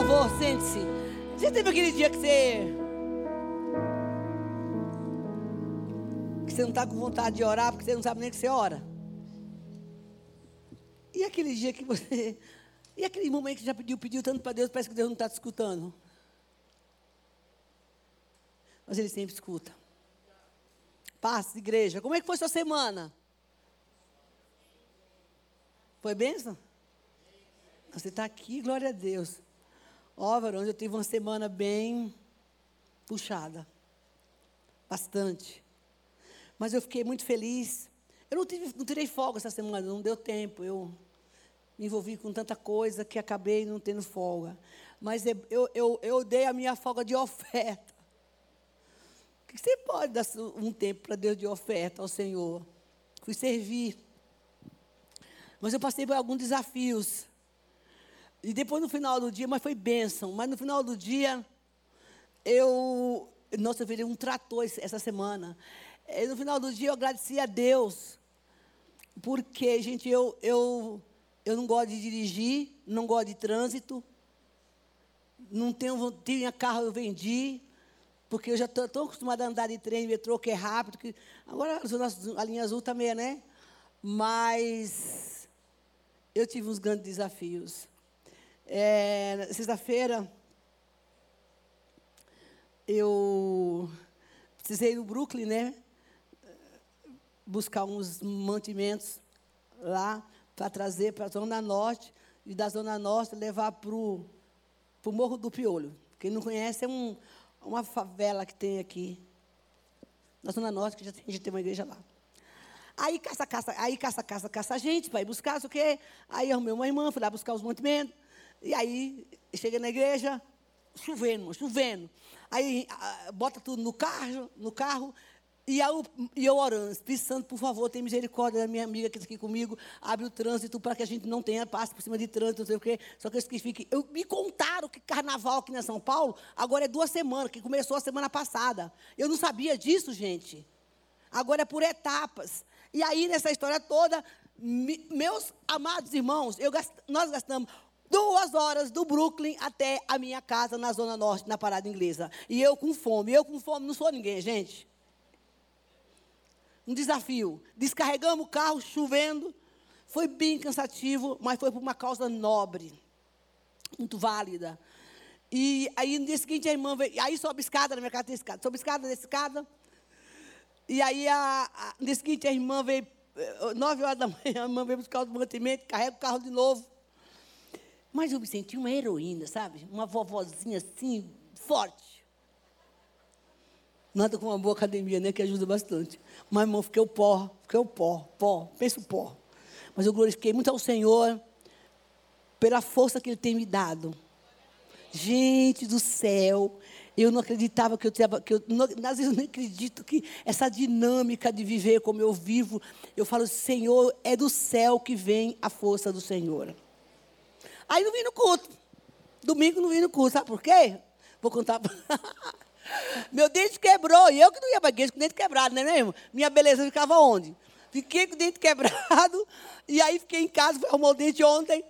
favor, sente-se. Você teve aquele dia que você. que você não está com vontade de orar porque você não sabe nem que você ora? E aquele dia que você. E aquele momento que você já pediu, pediu tanto para Deus, parece que Deus não está te escutando. Mas Ele sempre escuta. Paz, igreja. Como é que foi sua semana? Foi bênção? Você está aqui, glória a Deus. Ó, oh, eu tive uma semana bem puxada. Bastante. Mas eu fiquei muito feliz. Eu não, tive, não tirei folga essa semana, não deu tempo. Eu me envolvi com tanta coisa que acabei não tendo folga. Mas eu, eu, eu dei a minha folga de oferta. Que você pode dar um tempo para Deus de oferta ao Senhor? Fui servir. Mas eu passei por alguns desafios. E depois no final do dia, mas foi bênção. Mas no final do dia, eu. Nossa, eu virei um trator essa semana. E no final do dia eu agradeci a Deus. Porque, gente, eu, eu, eu não gosto de dirigir, não gosto de trânsito. Não tenho, tinha carro, eu vendi. Porque eu já estou tão acostumada a andar de trem, metrô, que é rápido. Que, agora a linha azul também, tá né? Mas eu tive uns grandes desafios. É, Sexta-feira, eu precisei ir no Brooklyn, né? Buscar uns mantimentos lá para trazer para a Zona Norte e da Zona Norte levar para o Morro do Piolho. Quem não conhece é um, uma favela que tem aqui na Zona Norte, que já tem, já tem uma igreja lá. Aí caça, caça, aí caça, caça, caça a gente para ir buscar, o quê. Aí arrumei uma irmã, fui lá buscar os mantimentos. E aí, cheguei na igreja, chovendo, chovendo. Aí, bota tudo no carro, no carro, e eu, e eu orando, Espírito Santo, por favor, tem misericórdia da minha amiga que está aqui comigo, abre o trânsito para que a gente não tenha passe por cima de trânsito, não sei o quê. Só que isso que fique. Eu, me contaram que carnaval aqui na São Paulo agora é duas semanas, que começou a semana passada. Eu não sabia disso, gente. Agora é por etapas. E aí, nessa história toda, me, meus amados irmãos, eu, nós gastamos duas horas do Brooklyn até a minha casa na Zona Norte, na Parada Inglesa. E eu com fome. Eu com fome não sou ninguém, gente. Um desafio. Descarregamos o carro chovendo. Foi bem cansativo, mas foi por uma causa nobre. Muito válida. E aí no dia seguinte a irmã veio. Aí sobe escada, na minha casa tem escada. Sobe escada, desce escada. E aí a, a, no dia seguinte a irmã veio. Eh, nove horas da manhã, a irmã veio buscar o mantimento, carrega o carro de novo. Mas eu me senti uma heroína, sabe? Uma vovozinha assim, forte. Nada com uma boa academia, né? Que ajuda bastante. Mas, irmão, fiquei o pó, fiquei o pó, pó, pensa o pó. Mas eu glorifiquei muito ao Senhor pela força que Ele tem me dado. Gente do céu, eu não acreditava que eu tinha. Que eu, não, às vezes eu não acredito que essa dinâmica de viver como eu vivo. Eu falo, Senhor, é do céu que vem a força do Senhor. Aí não vim no culto. Domingo não vim no culto. Sabe por quê? Vou contar. Meu dente quebrou. E eu que não ia para a igreja com o dente quebrado, não é mesmo? Minha beleza ficava onde? Fiquei com o dente quebrado. E aí fiquei em casa, fui arrumar o dente ontem.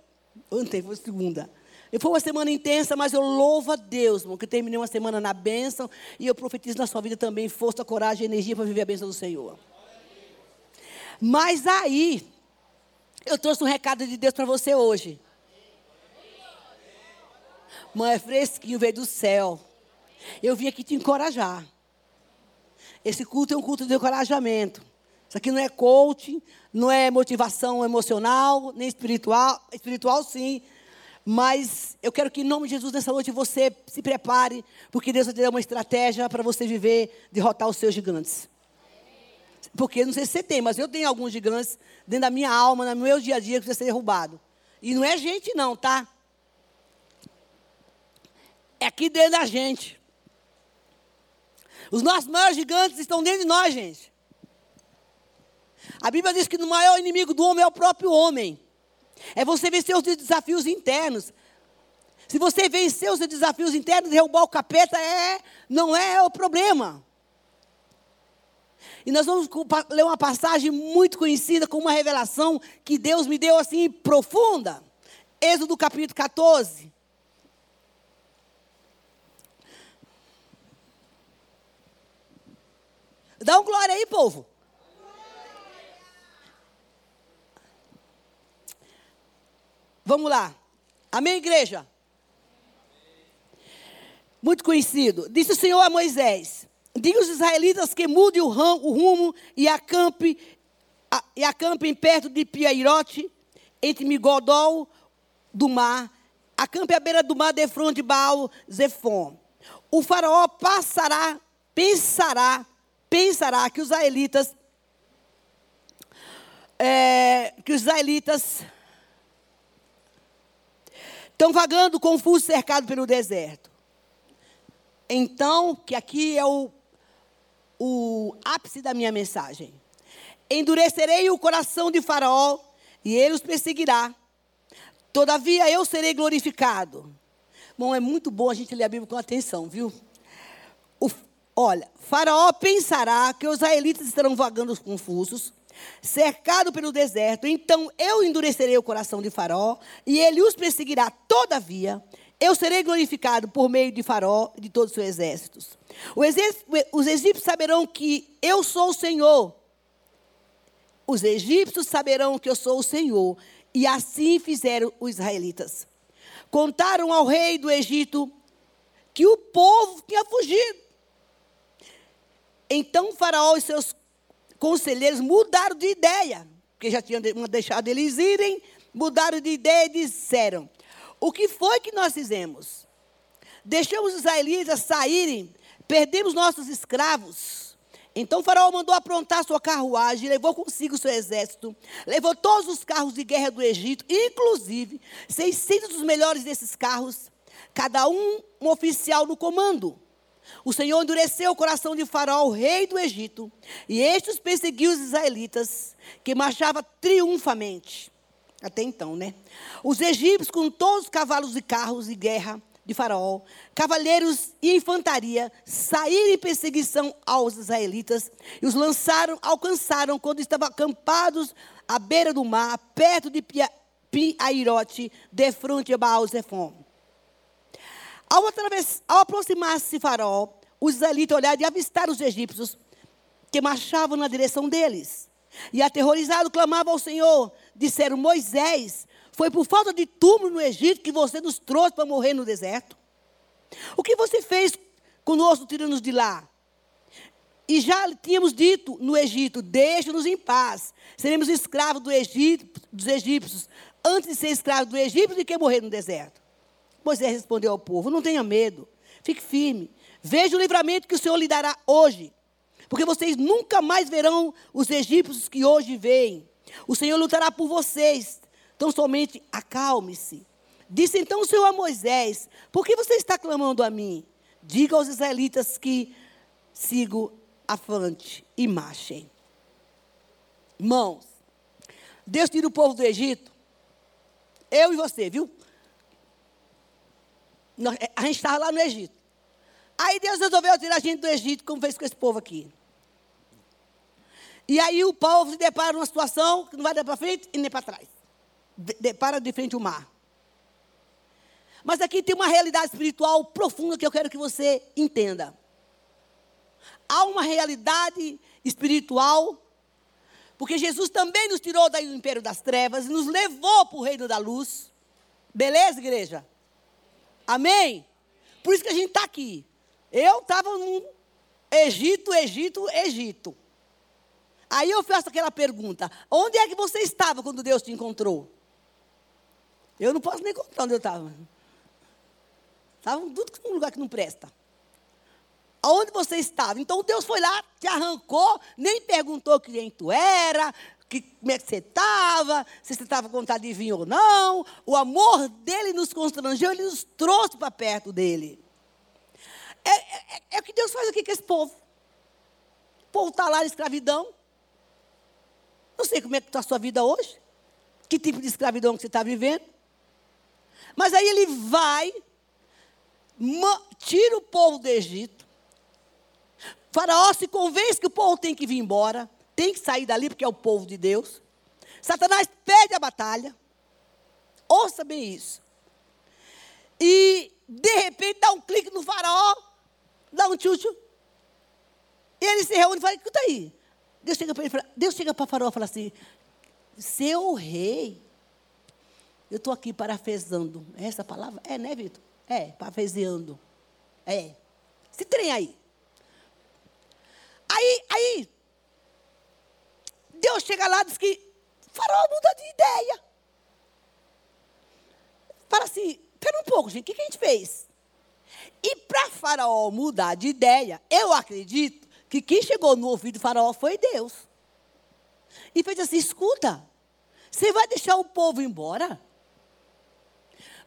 Ontem, foi segunda. E foi uma semana intensa, mas eu louvo a Deus, irmão, que terminei uma semana na bênção. E eu profetizo na sua vida também força, coragem e energia para viver a bênção do Senhor. Mas aí, eu trouxe um recado de Deus para você hoje. Mãe, é fresquinho, veio do céu. Eu vim aqui te encorajar. Esse culto é um culto de encorajamento. Isso aqui não é coaching, não é motivação emocional, nem espiritual. Espiritual, sim. Mas eu quero que, em nome de Jesus, nessa noite você se prepare, porque Deus vai te dar uma estratégia para você viver, derrotar os seus gigantes. Porque não sei se você tem, mas eu tenho alguns gigantes dentro da minha alma, no meu dia a dia, que precisa ser derrubado. E não é gente, não, tá? É aqui dentro da gente. Os nossos maiores gigantes estão dentro de nós, gente. A Bíblia diz que o maior inimigo do homem é o próprio homem. É você vencer os desafios internos. Se você vencer os desafios internos, derrubar o capeta é, não é o problema. E nós vamos ler uma passagem muito conhecida com uma revelação que Deus me deu assim profunda. Êxodo capítulo 14. Dá um glória aí, povo. Vamos lá. Amém, igreja? Muito conhecido. Disse o Senhor a Moisés: Diga aos israelitas que mudem o, rumo e acampe, e acampem perto de Piairote, entre Migodol do mar. Acampe à beira do mar, de frente de Baal Zefon. O faraó passará, pensará, pensará que os israelitas, é, que os israelitas estão vagando confusos, cercados pelo deserto. Então, que aqui é o, o ápice da minha mensagem. Endurecerei o coração de Faraó e ele os perseguirá. Todavia eu serei glorificado. Bom, é muito bom a gente ler a Bíblia com atenção, viu? O, olha, Faraó pensará que os israelitas estarão vagando confusos, cercado pelo deserto. Então eu endurecerei o coração de Faraó e ele os perseguirá. Todavia, eu serei glorificado por meio de Faraó e de todos os seus exércitos. Os egípcios saberão que eu sou o Senhor. Os egípcios saberão que eu sou o Senhor. E assim fizeram os israelitas. Contaram ao rei do Egito que o povo tinha fugido. Então Faraó e seus conselheiros mudaram de ideia, porque já tinham deixado eles irem, mudaram de ideia e disseram: O que foi que nós fizemos? Deixamos os israelitas saírem, perdemos nossos escravos. Então Faraó mandou aprontar sua carruagem, levou consigo seu exército, levou todos os carros de guerra do Egito, inclusive 600 dos melhores desses carros, cada um um oficial no comando. O Senhor endureceu o coração de Faraó, rei do Egito, e estes perseguiu os israelitas, que marchavam triunfamente. Até então, né? Os egípcios, com todos os cavalos e carros de guerra de Faraó, cavaleiros e infantaria, saíram em perseguição aos israelitas e os lançaram, alcançaram quando estavam acampados à beira do mar, perto de Piairote, de frente a Baal Zephon. Ao, ao aproximar-se Faraó, os israelitas olharam e avistaram os egípcios que marchavam na direção deles. E aterrorizado clamavam ao Senhor. Disseram: Moisés, foi por falta de túmulo no Egito que você nos trouxe para morrer no deserto? O que você fez conosco, tirando-nos de lá? E já tínhamos dito no Egito: deixa-nos em paz. Seremos escravos do Egito, dos egípcios, antes de ser escravos do Egito do que morrer no deserto. Moisés respondeu ao povo: Não tenha medo, fique firme. Veja o livramento que o Senhor lhe dará hoje. Porque vocês nunca mais verão os egípcios que hoje veem. O Senhor lutará por vocês. Então somente acalme-se. Disse então o Senhor a Moisés: Por que você está clamando a mim? Diga aos israelitas que sigo afante e marchem. Irmãos, Deus tira o povo do Egito. Eu e você, viu? É, a gente estava lá no Egito. Aí Deus resolveu tirar a gente do Egito, como fez com esse povo aqui. E aí o povo se depara numa situação que não vai dar para frente e nem para trás. Depara de frente o mar. Mas aqui tem uma realidade espiritual profunda que eu quero que você entenda. Há uma realidade espiritual, porque Jesus também nos tirou do império das trevas e nos levou para o reino da luz. Beleza, igreja? Amém? Por isso que a gente está aqui. Eu estava no Egito, Egito, Egito. Aí eu faço aquela pergunta: onde é que você estava quando Deus te encontrou? Eu não posso nem contar onde eu estava. Estava tudo num lugar que não presta. Aonde você estava? Então Deus foi lá, te arrancou, nem perguntou quem tu era, que, como é que você estava, se você estava com vontade de vir ou não. O amor dele nos constrangeu, ele nos trouxe para perto dele. É, é, é, o que Deus faz aqui com esse povo. O povo está lá na escravidão. Não sei como é que está a sua vida hoje. Que tipo de escravidão que você está vivendo. Mas aí ele vai, tira o povo do Egito. Faraó se convence que o povo tem que vir embora tem que sair dali porque é o povo de Deus. Satanás perde a batalha. Ouça bem isso. E, de repente, dá um clique no faraó, dá um tchutchu. E ele se reúne e fala, escuta aí. Deus chega para ele, Deus chega para Faraó e fala assim, seu rei, eu estou aqui parafesando. Essa palavra? É, né, Vitor? É, parafeseando. É. Se trem aí. Aí, aí, Deus chega lá e diz que Faraó muda de ideia. Fala assim, espera um pouco, gente, o que, que a gente fez? E para Faraó mudar de ideia, eu acredito que quem chegou no ouvido do Faraó foi Deus. E fez assim: escuta, você vai deixar o povo embora?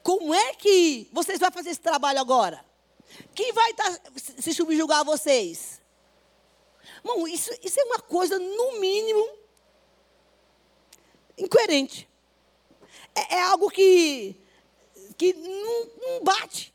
Como é que vocês vão fazer esse trabalho agora? Quem vai tá, se subjugar a vocês? Bom, isso, isso é uma coisa, no mínimo, incoerente. É, é algo que, que não, não bate.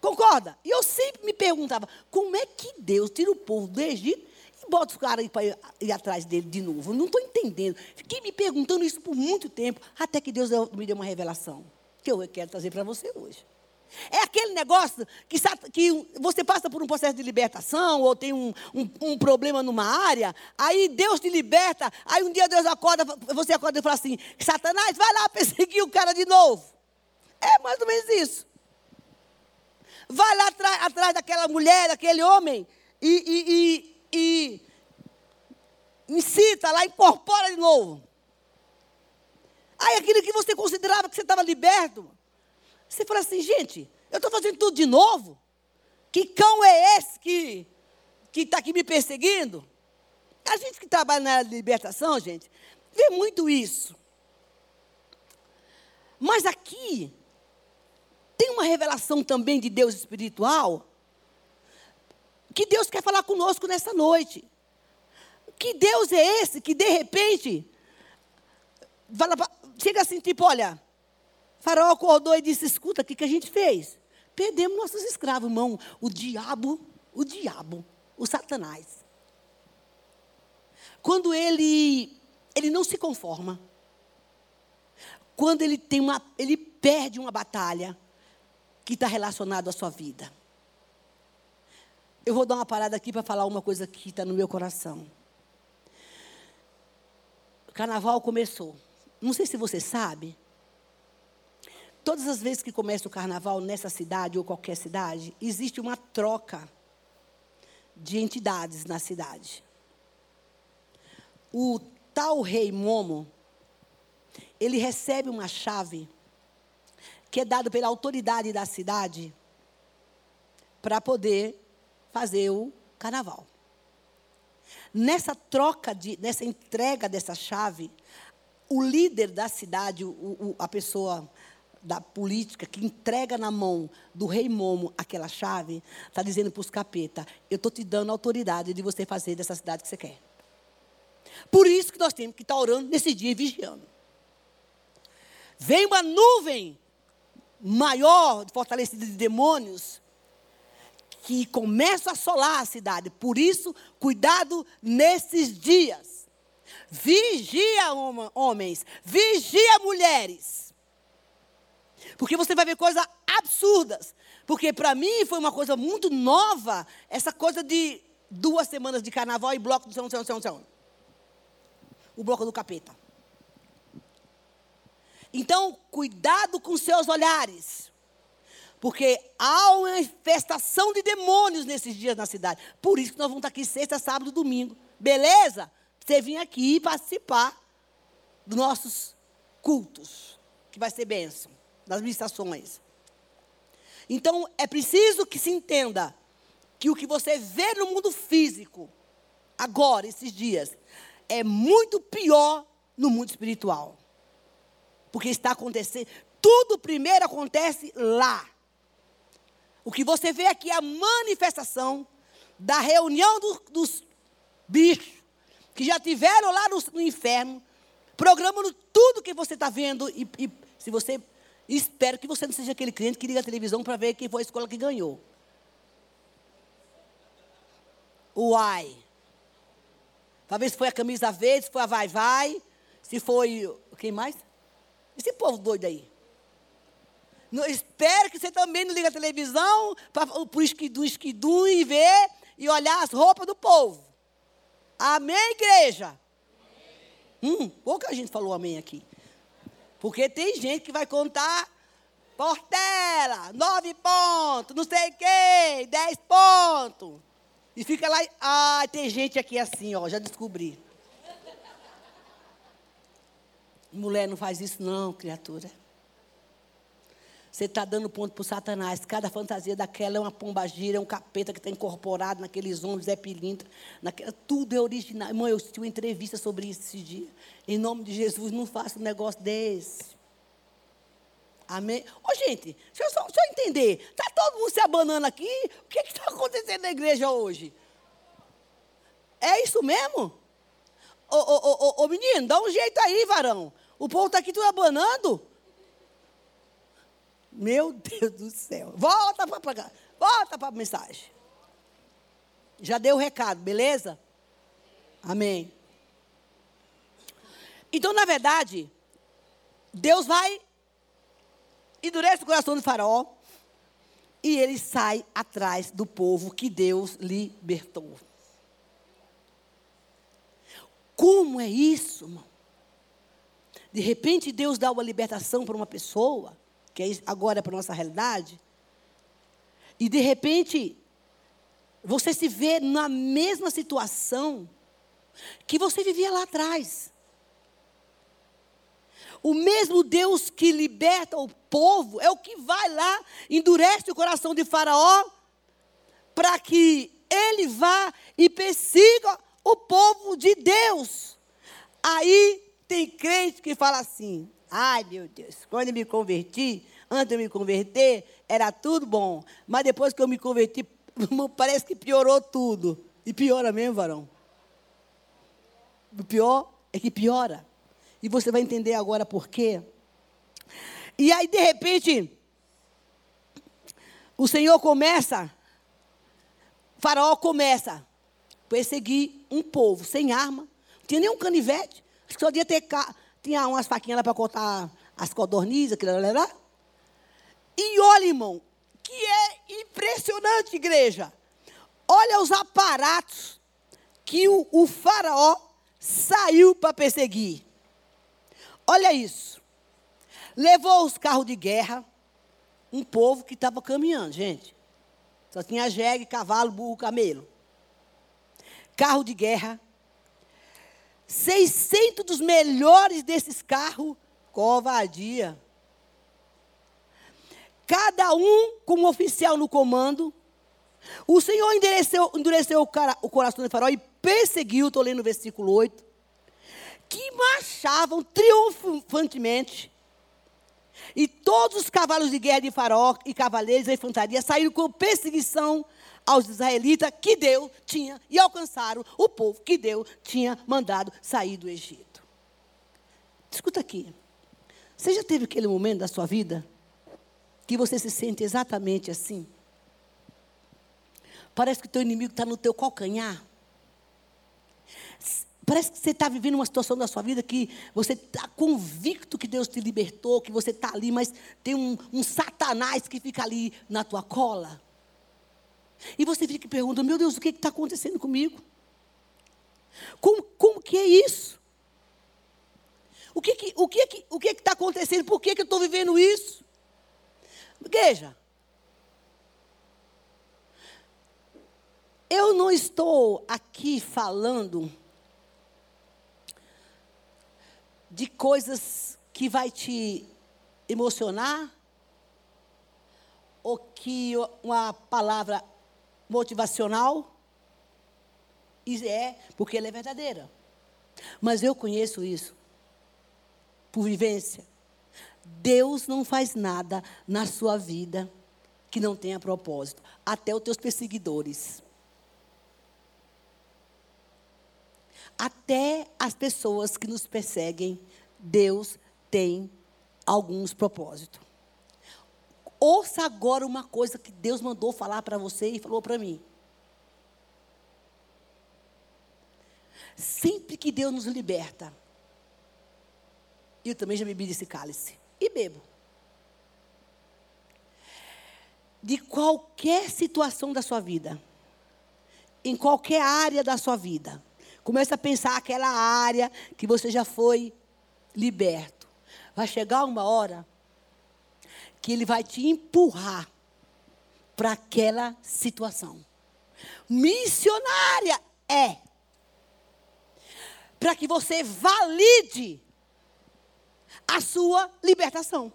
Concorda? E eu sempre me perguntava, como é que Deus tira o povo do Egito e bota os caras para ir, ir, atrás dele de novo? Eu não estou entendendo. Fiquei me perguntando isso por muito tempo, até que Deus me deu uma revelação, que eu quero trazer para você hoje. É aquele negócio que, que, você passa por um processo de libertação, ou tem um, um, um, problema numa área, aí Deus te liberta, aí um dia Deus acorda, você acorda e fala assim, Satanás, vai lá perseguir o cara de novo. É mais ou menos isso. Vai lá atrás, daquela mulher, daquele homem, e, e, e, e incita lá, incorpora de novo. Aí aquilo que você considerava que você estava liberto, você fala assim, gente, eu estou fazendo tudo de novo? Que cão é esse que está aqui me perseguindo? A gente que trabalha na libertação, gente, vê muito isso. Mas aqui, tem uma revelação também de Deus espiritual, que Deus quer falar conosco nessa noite. Que Deus é esse que, de repente, fala, chega assim, tipo, olha, Faraó acordou e disse: Escuta, o que, que a gente fez? Perdemos nossos escravos, irmão. O diabo, o diabo, o Satanás. Quando ele, ele não se conforma, quando ele tem uma, ele perde uma batalha que está relacionada à sua vida. Eu vou dar uma parada aqui para falar uma coisa que está no meu coração. O carnaval começou. Não sei se você sabe, Todas as vezes que começa o carnaval nessa cidade ou qualquer cidade, existe uma troca de entidades na cidade. O tal rei Momo, ele recebe uma chave que é dada pela autoridade da cidade para poder fazer o carnaval. Nessa troca, de, nessa entrega dessa chave, o líder da cidade, o, o, a pessoa da política que entrega na mão do rei Momo aquela chave, está dizendo para os capeta: eu estou te dando a autoridade de você fazer dessa cidade que você quer. Por isso que nós temos que estar tá orando nesse dia e vigiando. Vem uma nuvem maior, fortalecida de demônios, que começa a assolar a cidade. Por isso, cuidado nesses dias. Vigia, homens, vigia, mulheres. Porque você vai ver coisas absurdas. Porque para mim foi uma coisa muito nova, essa coisa de duas semanas de carnaval e bloco do São, São, São, São. O bloco do capeta. Então, cuidado com seus olhares. Porque há uma infestação de demônios nesses dias na cidade. Por isso que nós vamos estar aqui sexta, sábado, domingo. Beleza? Você vir aqui participar dos nossos cultos, que vai ser bênção das ministrações. Então, é preciso que se entenda que o que você vê no mundo físico, agora, esses dias, é muito pior no mundo espiritual. Porque está acontecendo, tudo primeiro acontece lá. O que você vê aqui é a manifestação da reunião do, dos bichos que já tiveram lá no, no inferno, programando tudo que você está vendo. E, e se você espero que você não seja aquele cliente que liga a televisão para ver quem foi a escola que ganhou. Uai. Ver se foi a camisa verde, se foi a vai-vai, se foi. Quem mais? Esse povo doido aí. Não, espero que você também não liga a televisão para o esquidu, esquidu e ver e olhar as roupas do povo. Amém, igreja? Hum, pouca gente falou amém aqui. Porque tem gente que vai contar Portela, nove pontos, não sei quê, dez pontos. E fica lá, ah, tem gente aqui assim, ó, já descobri. Mulher não faz isso não, criatura. Você está dando ponto para o Satanás. Cada fantasia daquela é uma pombagira, é um capeta que está incorporado naqueles ombros, é pilintra. Naquela, tudo é original. Irmão, eu assisti uma entrevista sobre isso esse dia. Em nome de Jesus, não faça um negócio desse. Amém? Ô, gente, deixa eu, só, deixa eu entender. Está todo mundo se abanando aqui? O que está acontecendo na igreja hoje? É isso mesmo? Ô, ô, ô, ô, menino, dá um jeito aí, varão. O povo está aqui tudo abanando. Meu Deus do céu. Volta para cá. Volta para a mensagem. Já deu o recado, beleza? Amém. Então, na verdade, Deus vai endurece o coração do faraó e ele sai atrás do povo que Deus libertou. Como é isso, irmão? De repente Deus dá uma libertação para uma pessoa que é agora para a nossa realidade, e de repente você se vê na mesma situação que você vivia lá atrás. O mesmo Deus que liberta o povo é o que vai lá, endurece o coração de Faraó, para que ele vá e persiga o povo de Deus. Aí tem crente que fala assim: Ai, meu Deus, quando eu me converti, antes de eu me converter, era tudo bom. Mas depois que eu me converti, parece que piorou tudo. E piora mesmo, varão. O pior é que piora. E você vai entender agora por quê. E aí, de repente, o Senhor começa, faraó começa a perseguir um povo sem arma, não tinha nenhum canivete, só podia ter tinha umas faquinhas lá para cortar as codornizes, aquilo lá. E olha, irmão, que é impressionante, igreja. Olha os aparatos que o, o faraó saiu para perseguir. Olha isso. Levou os carros de guerra, um povo que estava caminhando, gente. Só tinha jegue, cavalo, burro, camelo. Carro de guerra, 600 dos melhores desses carros, covardia. Cada um com um oficial no comando. O Senhor endureceu, endureceu o, cara, o coração de Faraó e perseguiu, estou lendo o versículo 8, que marchavam triunfantemente. E todos os cavalos de guerra de Faraó e cavaleiros da infantaria saíram com perseguição aos israelitas que Deus tinha e alcançaram o povo que Deus tinha mandado sair do Egito. Escuta aqui. Você já teve aquele momento da sua vida que você se sente exatamente assim? Parece que o teu inimigo está no teu calcanhar. Parece que você está vivendo uma situação da sua vida que você está convicto que Deus te libertou, que você está ali, mas tem um, um satanás que fica ali na tua cola. E você fica perguntando, meu Deus, o que está acontecendo comigo? Como, como que é isso? O que que o que que o que está acontecendo? Por que, que eu estou vivendo isso? Igreja, eu não estou aqui falando de coisas que vai te emocionar ou que uma palavra motivacional? E é, porque ela é verdadeira. Mas eu conheço isso por vivência. Deus não faz nada na sua vida que não tenha propósito, até os teus perseguidores. Até as pessoas que nos perseguem, Deus tem alguns propósitos. Ouça agora uma coisa que Deus mandou falar para você e falou para mim. Sempre que Deus nos liberta, eu também já bebi desse cálice e bebo. De qualquer situação da sua vida em qualquer área da sua vida. Comece a pensar aquela área que você já foi liberto. Vai chegar uma hora que ele vai te empurrar para aquela situação. Missionária é para que você valide a sua libertação.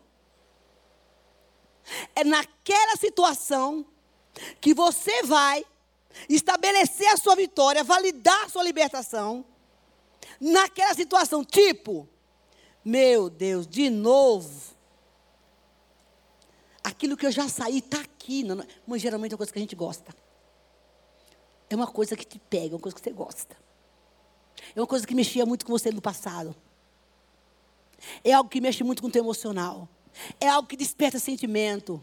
É naquela situação que você vai estabelecer a sua vitória, validar a sua libertação. Naquela situação, tipo, meu Deus, de novo. Aquilo que eu já saí está aqui. Mas geralmente é uma coisa que a gente gosta. É uma coisa que te pega, é uma coisa que você gosta. É uma coisa que mexia muito com você no passado. É algo que mexe muito com o teu emocional. É algo que desperta sentimento.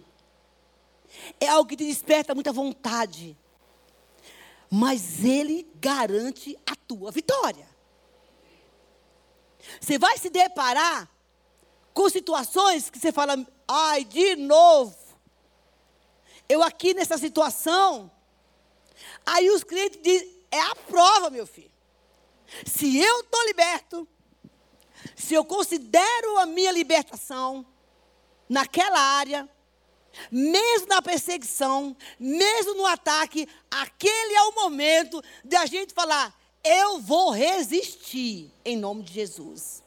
É algo que te desperta muita vontade. Mas ele garante a tua vitória. Você vai se deparar com situações que você fala, ai, de novo. Eu aqui nessa situação. Aí os clientes dizem, é a prova, meu filho. Se eu estou liberto, se eu considero a minha libertação naquela área, mesmo na perseguição, mesmo no ataque, aquele é o momento de a gente falar: eu vou resistir em nome de Jesus.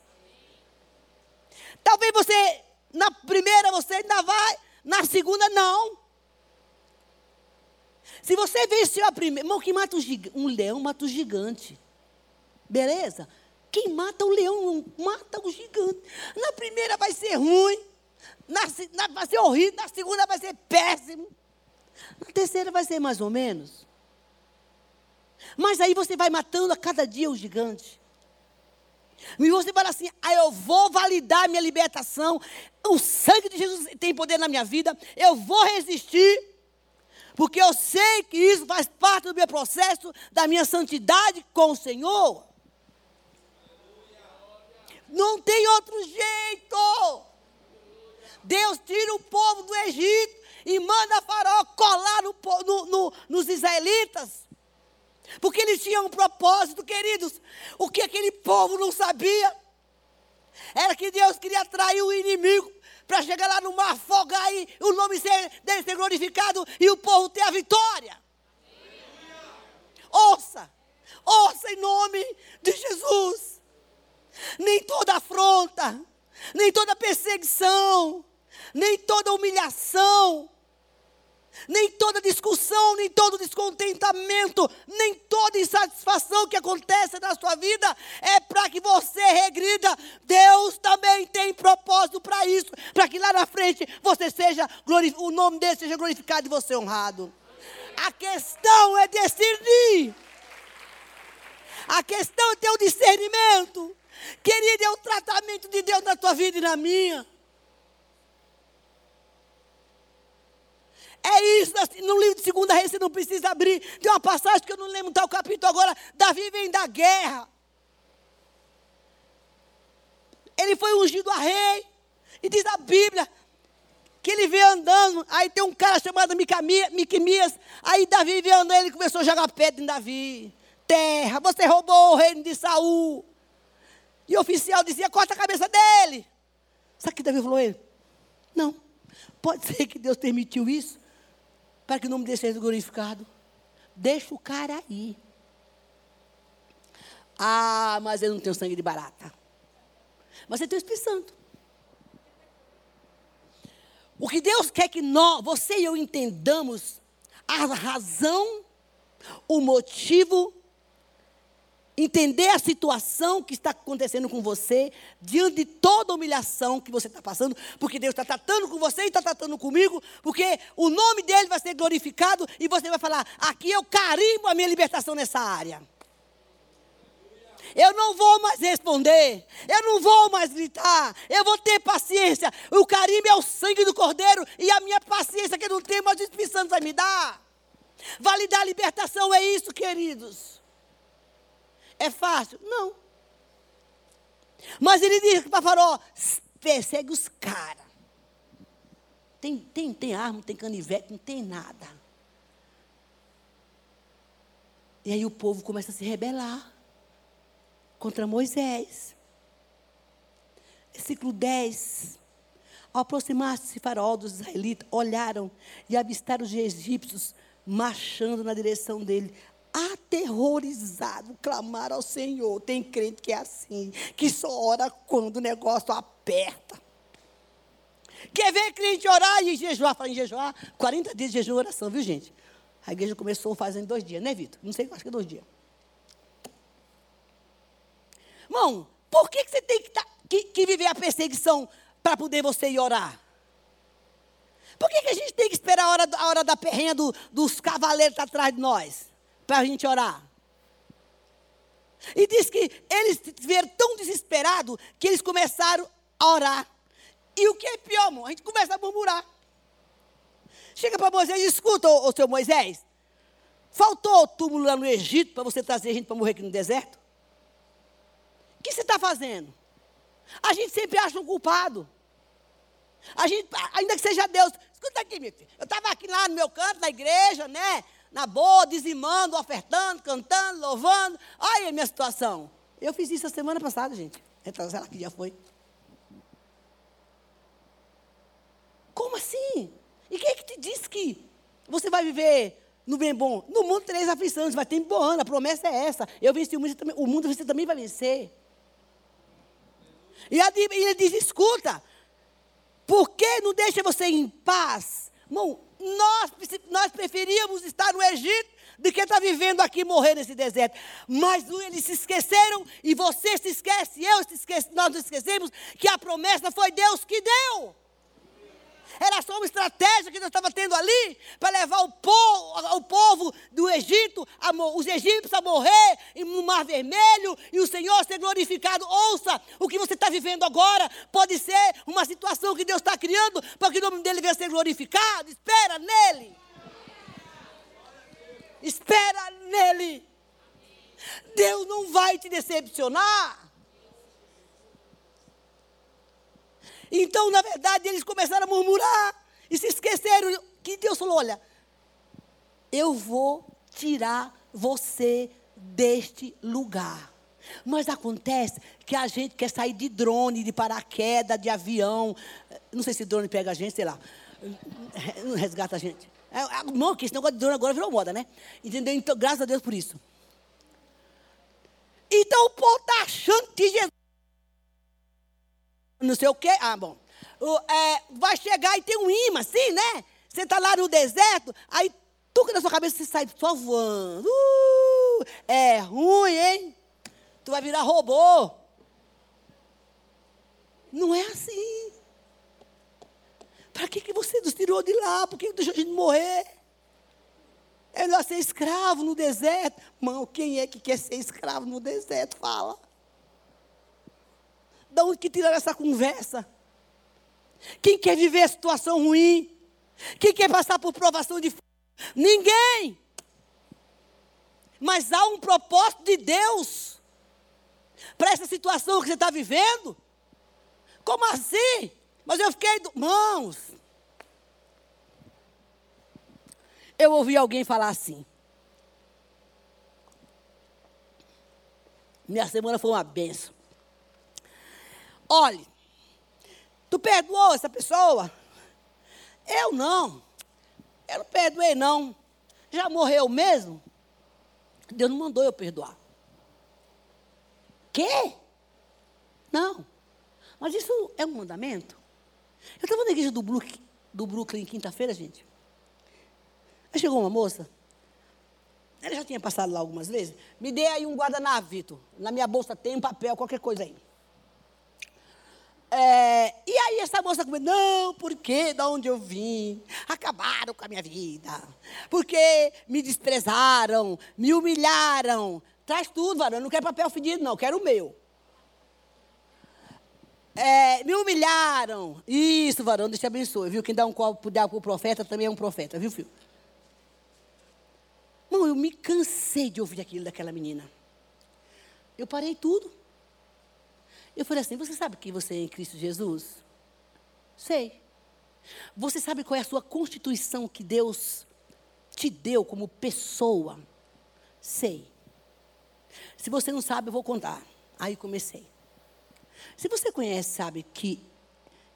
Talvez você, na primeira você ainda vai, na segunda não. Se você venceu a primeira, irmão, que mata um, um leão mata um gigante. Beleza? Quem mata o leão mata o gigante. Na primeira vai ser ruim, na, na, vai ser horrível, na segunda vai ser péssimo. Na terceira vai ser mais ou menos. Mas aí você vai matando a cada dia o gigante. E você fala assim: ah, eu vou validar minha libertação. O sangue de Jesus tem poder na minha vida. Eu vou resistir. Porque eu sei que isso faz parte do meu processo, da minha santidade com o Senhor. Não tem outro jeito. Deus tira o povo do Egito e manda Faraó colar no, no, no, nos israelitas. Porque eles tinham um propósito, queridos. O que aquele povo não sabia era que Deus queria atrair o inimigo para chegar lá no mar, afogar e o nome dele ser glorificado e o povo ter a vitória. Ouça, ouça em nome de Jesus. Nem toda afronta, nem toda perseguição, nem toda humilhação, nem toda discussão, nem todo descontentamento, nem toda insatisfação que acontece na sua vida é para que você regrida. Deus também tem propósito para isso, para que lá na frente você seja o nome dele seja glorificado e você honrado. A questão é discernir. A questão é ter o discernimento. Querido, é o tratamento de Deus na tua vida e na minha. É isso, no livro de Segunda Reis você não precisa abrir. Tem uma passagem que eu não lembro tal capítulo agora. Davi vem da guerra. Ele foi ungido a rei. E diz a Bíblia que ele veio andando. Aí tem um cara chamado Miquimias. Aí Davi veio andando, ele começou a jogar pedra em Davi. Terra, você roubou o reino de Saul. E o oficial dizia: corta a cabeça dele. Sabe o que Davi falou a ele? Não. Pode ser que Deus permitiu isso para que o nome dele seja glorificado. Deixa o cara aí. Ah, mas ele não tem o sangue de barata. Mas ele tem o Espírito Santo. O que Deus quer que nós, você e eu entendamos a razão, o motivo entender a situação que está acontecendo com você, diante de toda humilhação que você está passando, porque Deus está tratando com você e está tratando comigo, porque o nome dele vai ser glorificado e você vai falar: aqui eu carimbo a minha libertação nessa área. Eu não vou mais responder, eu não vou mais gritar, eu vou ter paciência. O carimbo é o sangue do cordeiro e a minha paciência que eu não tenho, mas o Espírito Santo vai me dar. Validar a libertação é isso, queridos. É fácil? Não. Mas ele diz para Farol: persegue os caras. Tem, tem, tem arma, tem canivete, não tem nada. E aí o povo começa a se rebelar contra Moisés. Versículo 10. Ao aproximar-se Faraó dos israelitas, olharam e avistaram os egípcios marchando na direção dele. Aterrorizado, clamaram ao Senhor. Tem crente que é assim, que só ora quando o negócio aperta. Quer ver crente orar e jejuar? Fala em jejuar, 40 dias de jejum e oração, viu gente? A igreja começou fazendo dois dias, né, Vitor? Não sei, acho que é dois dias. Irmão, por que, que você tem que, tá, que, que viver a perseguição para poder você ir orar? Por que, que a gente tem que esperar a hora, a hora da perrenha do, dos cavaleiros atrás de nós? Para a gente orar? E diz que eles viram tão desesperados que eles começaram a orar. E o que é pior, irmão? A gente começa a murmurar. Chega para Moisés e escuta, ô seu Moisés. Faltou o túmulo lá no Egito para você trazer gente para morrer aqui no deserto? O que você está fazendo? A gente sempre acha um culpado. A gente, ainda que seja Deus. Escuta aqui, meu filho. Eu estava aqui lá no meu canto, na igreja, né? Na boa, dizimando, ofertando, cantando, louvando. Olha a minha situação. Eu fiz isso a semana passada, gente. Então, sei lá que dia foi. Como assim? E quem é que te disse que você vai viver no bem bom? No mundo três aflições, vai ter bom ano, a promessa é essa. Eu venci o mundo, o mundo você também vai vencer. E ele diz: escuta, por que não deixa você em paz? Irmão, nós, nós preferíamos estar no Egito do que estar vivendo aqui morrer nesse deserto. Mas eles se esqueceram e você se esquece, eu se nós nos esquecemos que a promessa foi Deus que deu. Era só uma estratégia que Deus estava tendo ali para levar o povo, o povo do Egito, a, os egípcios a morrer no Mar Vermelho e o Senhor ser glorificado. Ouça, o que você está vivendo agora pode ser uma situação que Deus está criando para que o nome dele venha ser glorificado. Espera nele. Espera nele. Deus não vai te decepcionar. Então, na verdade, eles começaram a murmurar e se esqueceram que Deus falou: Olha, eu vou tirar você deste lugar. Mas acontece que a gente quer sair de drone, de paraquedas, de avião. Não sei se drone pega a gente, sei lá. Não resgata a gente. É, não, que esse negócio de drone agora virou moda, né? Entendeu? Então, graças a Deus por isso. Então o povo está achando que Jesus não sei o quê. Ah, bom. O, é, vai chegar e tem um imã, assim, né? Você está lá no deserto, aí tudo na sua cabeça você sai só voando. Uh, é ruim, hein? Tu vai virar robô. Não é assim. Para que, que você nos tirou de lá? Por que deixou a gente morrer? É melhor ser escravo no deserto. Mão, quem é que quer ser escravo no deserto? Fala. Da onde que tiraram essa conversa? Quem quer viver a situação ruim? Quem quer passar por provação de Ninguém. Mas há um propósito de Deus para essa situação que você está vivendo. Como assim? Mas eu fiquei. Do... Mãos. Eu ouvi alguém falar assim. Minha semana foi uma benção. Olhe, tu perdoou essa pessoa? Eu não. Eu não perdoei, não. Já morreu mesmo? Deus não mandou eu perdoar. Quê? Não. Mas isso é um mandamento? Eu estava na igreja do Brooklyn, do Brooklyn quinta-feira, gente. Aí chegou uma moça. Ela já tinha passado lá algumas vezes. Me dê aí um guardanapo, Vitor. Na minha bolsa tem um papel, qualquer coisa aí. É, e aí essa moça comigo, não, porque da onde eu vim? Acabaram com a minha vida. Porque me desprezaram, me humilharam. Traz tudo, varão. Eu não quero papel fedido, não, quero o meu. É, me humilharam. Isso, varão, Deus te abençoe, viu? Quem dá um copo para o profeta também é um profeta, viu, filho? Não, eu me cansei de ouvir aquilo daquela menina. Eu parei tudo. Eu falei assim: Você sabe que você é em Cristo Jesus? Sei. Você sabe qual é a sua constituição que Deus te deu como pessoa? Sei. Se você não sabe, eu vou contar. Aí comecei. Se você conhece, sabe que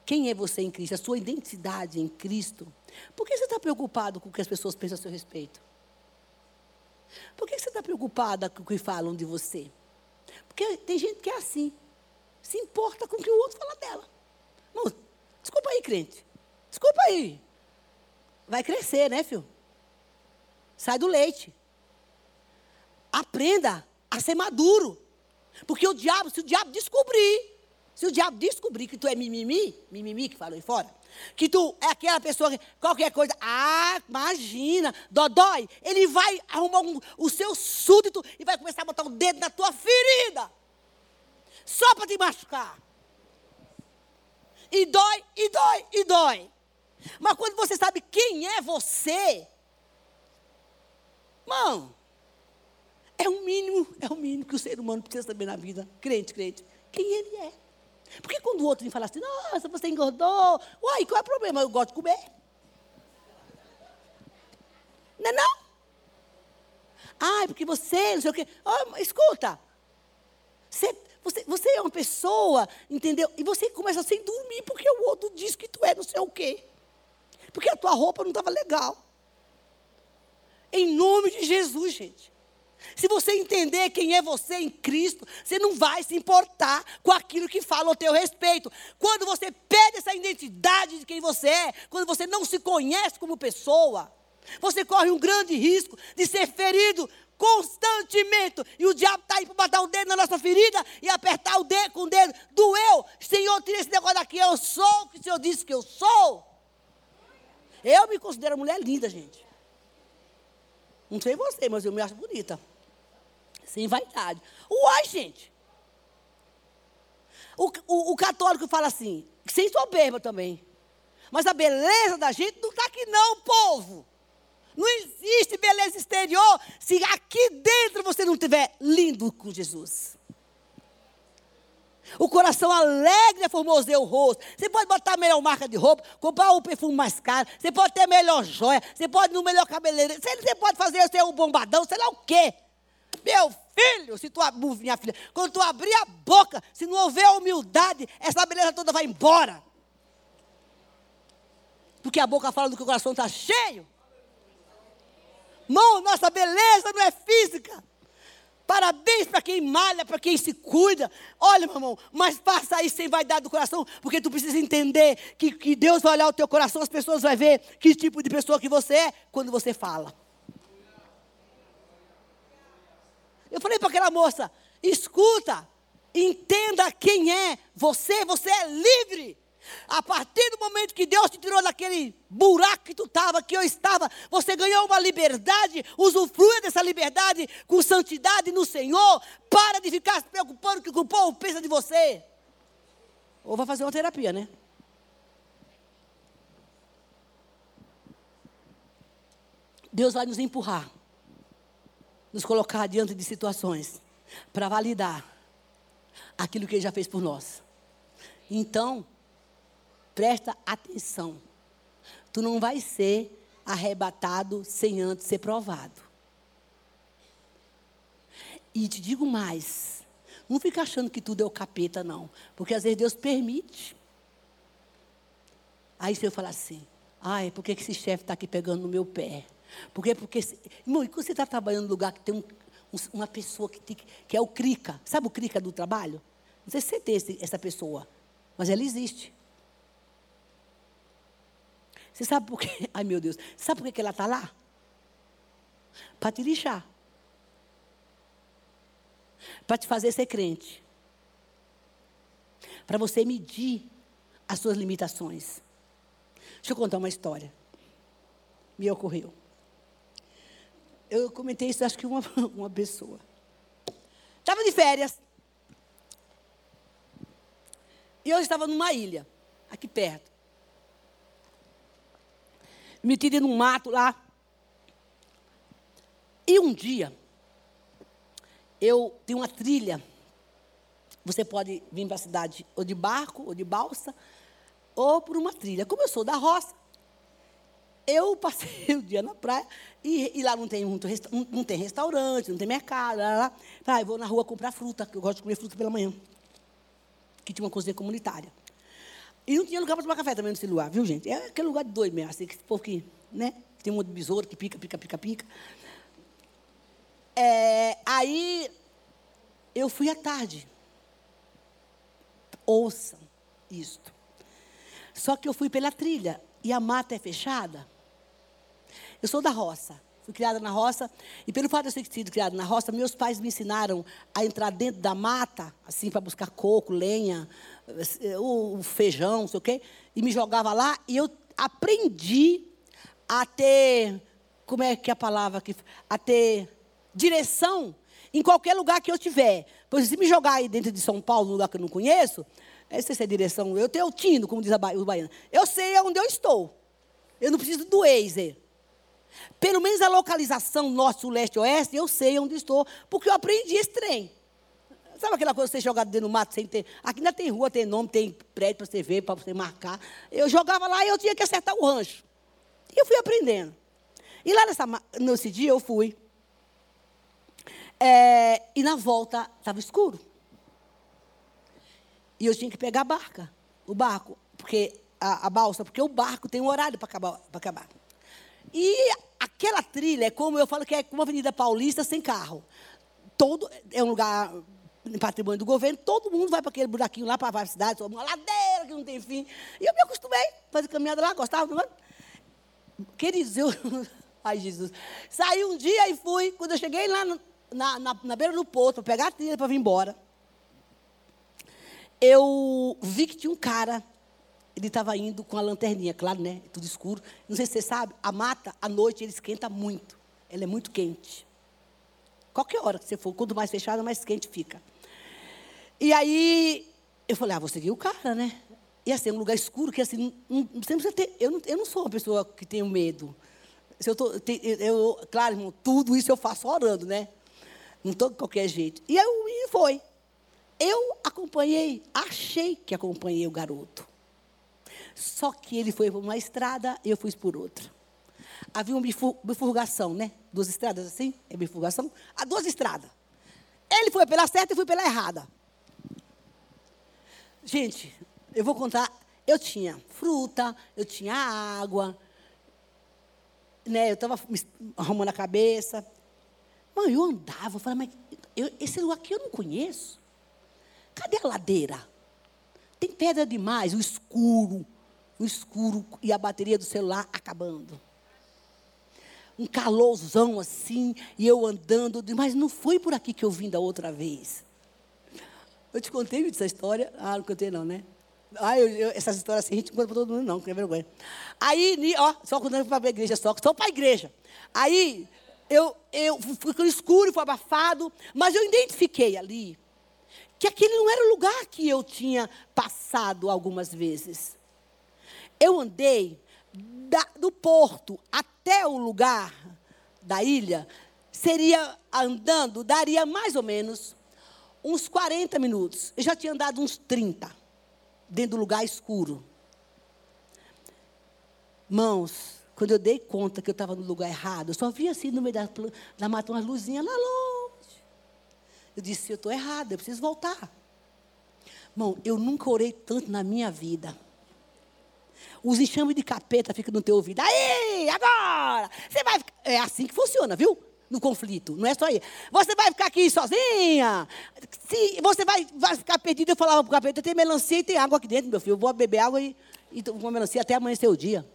quem é você em Cristo, a sua identidade em Cristo, por que você está preocupado com o que as pessoas pensam a seu respeito? Por que você está preocupada com o que falam de você? Porque tem gente que é assim. Se importa com o que o outro fala dela. Não, desculpa aí, crente. Desculpa aí. Vai crescer, né, filho? Sai do leite. Aprenda a ser maduro. Porque o diabo, se o diabo descobrir, se o diabo descobrir que tu é mimimi, mimimi que falou aí fora, que tu é aquela pessoa que qualquer coisa, ah, imagina, dodói, ele vai arrumar um, o seu súdito e vai começar a botar o dedo na tua ferida. Só para te machucar. E dói, e dói, e dói. Mas quando você sabe quem é você, Irmão, é o mínimo, é o mínimo que o ser humano precisa saber na vida. Crente, crente. Quem ele é. Porque quando o outro me fala assim, nossa, você engordou. Uai, qual é o problema? Eu gosto de comer. Não é não? É porque você, não sei o quê. Oh, escuta. Você, você, você é uma pessoa, entendeu? E você começa sem dormir porque o outro diz que tu é não sei o quê. Porque a tua roupa não estava legal. Em nome de Jesus, gente. Se você entender quem é você em Cristo, você não vai se importar com aquilo que fala ao teu respeito. Quando você perde essa identidade de quem você é, quando você não se conhece como pessoa, você corre um grande risco de ser ferido constantemente. E o diabo está aí para botar o dedo na nossa ferida e apertar o dedo com o dedo. Doeu. Senhor, tira esse negócio daqui. Eu sou o que o Senhor disse que eu sou. Eu me considero mulher linda, gente. Não sei você, mas eu me acho bonita. Sem vaidade. Uai, gente. O, o, o católico fala assim, sem soberba também. Mas a beleza da gente não está aqui não, povo. Não existe beleza exterior se aqui dentro você não estiver lindo com Jesus. O coração alegre é formoseia o rosto. Você pode botar a melhor marca de roupa, comprar o um perfume mais caro, você pode ter a melhor joia, você pode no melhor cabeleireiro, você pode fazer o seu bombadão, sei lá o quê. Meu filho, se tu, minha filha, quando tu abrir a boca, se não houver humildade, essa beleza toda vai embora. Porque a boca fala do que o coração está cheio. Mão, nossa beleza não é física. Parabéns para quem malha, para quem se cuida. Olha, meu irmão, mas faça isso sem vaidade do coração, porque tu precisa entender que, que Deus vai olhar o teu coração, as pessoas vão ver que tipo de pessoa que você é quando você fala. Eu falei para aquela moça: escuta, entenda quem é você, você é livre. A partir do momento que Deus te tirou daquele buraco que tu estava, que eu estava, você ganhou uma liberdade, usufrua dessa liberdade com santidade no Senhor. Para de ficar se preocupando que o povo pensa de você. Ou vai fazer uma terapia, né? Deus vai nos empurrar, nos colocar diante de situações para validar aquilo que Ele já fez por nós. Então, Presta atenção. Tu não vai ser arrebatado sem antes ser provado. E te digo mais. Não fica achando que tudo é o capeta, não. Porque às vezes Deus permite. Aí você fala assim, ai, por que esse chefe está aqui pegando no meu pé? Por quê? Porque, irmão, e quando você está trabalhando num lugar que tem um, uma pessoa que, tem, que é o crica, sabe o crica do trabalho? Não sei se você tem esse, essa pessoa, mas ela existe. Você sabe por quê? Ai, meu Deus. Sabe por que ela está lá? Para te lixar. Para te fazer ser crente. Para você medir as suas limitações. Deixa eu contar uma história. Me ocorreu. Eu comentei isso, acho que uma, uma pessoa. Estava de férias. E eu estava numa ilha, aqui perto metida num mato lá. E um dia, eu tenho uma trilha. Você pode vir para a cidade ou de barco, ou de balsa, ou por uma trilha. Como eu sou da roça, eu passei o dia na praia e, e lá não tem, muito, não, tem restaurante, não tem mercado. Lá, lá. Ah, eu vou na rua comprar fruta, que eu gosto de comer fruta pela manhã. Que tinha uma cozinha comunitária. E não tinha lugar para tomar café também nesse lugar, viu, gente? É aquele lugar de doido mesmo, assim, que povo que, né? Tem um monte de besouro que pica, pica, pica, pica. É, aí, eu fui à tarde. Ouçam isto. Só que eu fui pela trilha e a mata é fechada. Eu sou da roça. Fui criada na roça. E pelo fato de eu ter sido criada na roça, meus pais me ensinaram a entrar dentro da mata, assim, para buscar coco, lenha, o feijão, não sei o quê. E me jogava lá. E eu aprendi a ter. Como é que é a palavra aqui? A ter direção em qualquer lugar que eu estiver. Pois se me jogar aí dentro de São Paulo, num lugar que eu não conheço, não sei se é direção, eu tenho o tino, como diz ba os baianos. Eu sei onde eu estou. Eu não preciso do Waze. Pelo menos a localização norte, sul, leste, oeste, eu sei onde estou, porque eu aprendi esse trem. Sabe aquela coisa de você jogar dentro do mato sem ter. Aqui ainda tem rua, tem nome, tem prédio para você ver, para você marcar. Eu jogava lá e eu tinha que acertar o rancho. E eu fui aprendendo. E lá nessa, nesse dia eu fui. É, e na volta estava escuro. E eu tinha que pegar a barca, o barco, porque a, a balsa, porque o barco tem um horário para acabar, acabar. E aquela trilha é como eu falo que é como a Avenida Paulista sem carro. Todo é um lugar patrimônio do governo, todo mundo vai para aquele buraquinho lá para várias cidades, uma ladeira que não tem fim. E eu me acostumei a fazer caminhada lá, gostava. Não? Queridos, eu. Ai, Jesus. Saí um dia e fui. Quando eu cheguei lá na, na, na beira do porto, para pegar a trilha para vir embora, eu vi que tinha um cara ele estava indo com a lanterninha, claro, né? Tudo escuro. Não sei se você sabe, a mata, à noite, ele esquenta muito. Ela é muito quente. Qualquer hora que você for, quanto mais fechada, mais quente fica. E aí, eu falei, ah, vou seguir o cara, né? E assim, é um lugar escuro que assim, não, não precisa ter. Eu não, eu não sou uma pessoa que tenho medo. Se eu, tô, eu, claro, irmão, tudo isso eu faço orando, né? Não estou de qualquer jeito. E aí foi. Eu acompanhei, achei que acompanhei o garoto. Só que ele foi por uma estrada e eu fui por outra. Havia uma bifurcação, né? Duas estradas assim, é bifurcação. Há duas estradas. Ele foi pela certa e fui pela errada. Gente, eu vou contar. Eu tinha fruta, eu tinha água, né? Eu estava arrumando a cabeça. Mãe, eu andava, eu falava, mas eu, esse lugar aqui eu não conheço. Cadê a ladeira? Tem pedra demais, o escuro no escuro e a bateria do celular acabando. Um calorzão assim, e eu andando, mas não foi por aqui que eu vim da outra vez. Eu te contei essa história? Ah, não contei não, né? Ah, eu, eu, essas histórias assim, a gente conta para todo mundo não, que é vergonha. Aí, ó, só contando para a igreja, só, só para a igreja. Aí, eu, eu fui escuro, foi abafado, mas eu identifiquei ali que aquele não era o lugar que eu tinha passado algumas vezes. Eu andei da, do porto até o lugar da ilha, seria andando, daria mais ou menos uns 40 minutos. Eu já tinha andado uns 30, dentro do lugar escuro. Mãos, quando eu dei conta que eu estava no lugar errado, eu só via assim no meio da, da mata umas luzinhas lá longe. Eu disse, eu estou errada, eu preciso voltar. Irmão, eu nunca orei tanto na minha vida. Os enxames de capeta ficam no teu ouvido. Aí, agora! Você vai ficar... É assim que funciona, viu? No conflito. Não é só aí. Você vai ficar aqui sozinha. Se você vai, vai ficar perdido, eu falava para o capeta, tem melancia e tem água aqui dentro, meu filho. Eu vou beber água e, e comer melancia até amanhecer o dia.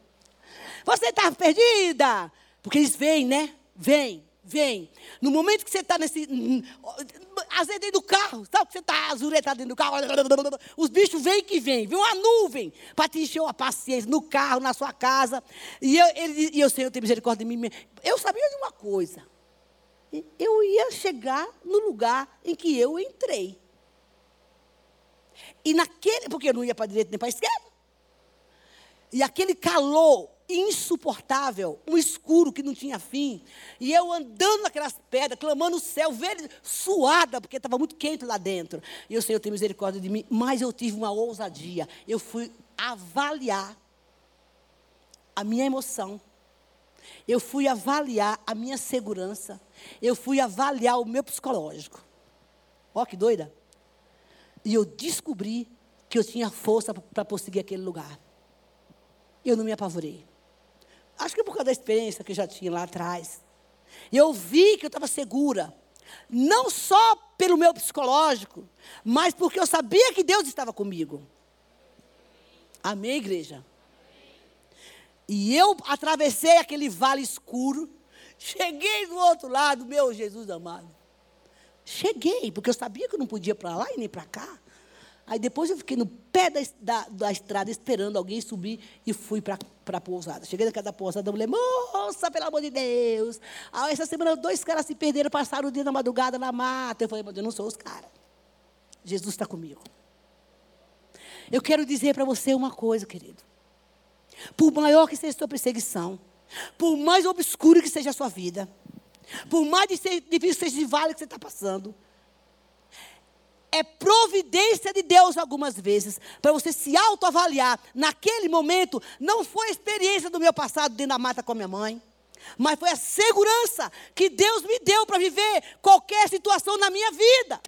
Você está perdida. Porque eles vêm, né? Vêm. Vem. No momento que você está nesse. Às vezes dentro do carro, sabe que você está azuretado dentro do carro? Os bichos vêm que vêm. Vem uma nuvem para te encher a paciência no carro, na sua casa. E eu, ele, e eu eu tenho misericórdia de mim. Eu sabia de uma coisa. Eu ia chegar no lugar em que eu entrei. E naquele. Porque eu não ia para a direita nem para a esquerda. E aquele calor insuportável, um escuro que não tinha fim. E eu andando naquelas pedras, clamando o céu, verde, suada, porque estava muito quente lá dentro. E o Senhor tem misericórdia de mim, mas eu tive uma ousadia. Eu fui avaliar a minha emoção eu fui avaliar a minha segurança, eu fui avaliar o meu psicológico. Ó, que doida. E eu descobri que eu tinha força para prosseguir aquele lugar. Eu não me apavorei. Acho que por causa da experiência que eu já tinha lá atrás. Eu vi que eu estava segura. Não só pelo meu psicológico, mas porque eu sabia que Deus estava comigo. Amém, igreja? E eu atravessei aquele vale escuro, cheguei do outro lado, meu Jesus amado. Cheguei, porque eu sabia que eu não podia para lá e nem para cá. Aí depois eu fiquei no pé da, da, da estrada esperando alguém subir e fui para a pousada. Cheguei na casa da pousada, a mulher, moça, pelo amor de Deus. Aí, essa semana dois caras se perderam, passaram o dia na madrugada na mata. Eu falei, mas eu não sou os caras. Jesus está comigo. Eu quero dizer para você uma coisa, querido. Por maior que seja a sua perseguição, por mais obscuro que seja a sua vida, por mais difícil seja o vale que você está passando, é providência de Deus algumas vezes, para você se autoavaliar. Naquele momento, não foi a experiência do meu passado dentro da mata com a minha mãe, mas foi a segurança que Deus me deu para viver qualquer situação na minha vida.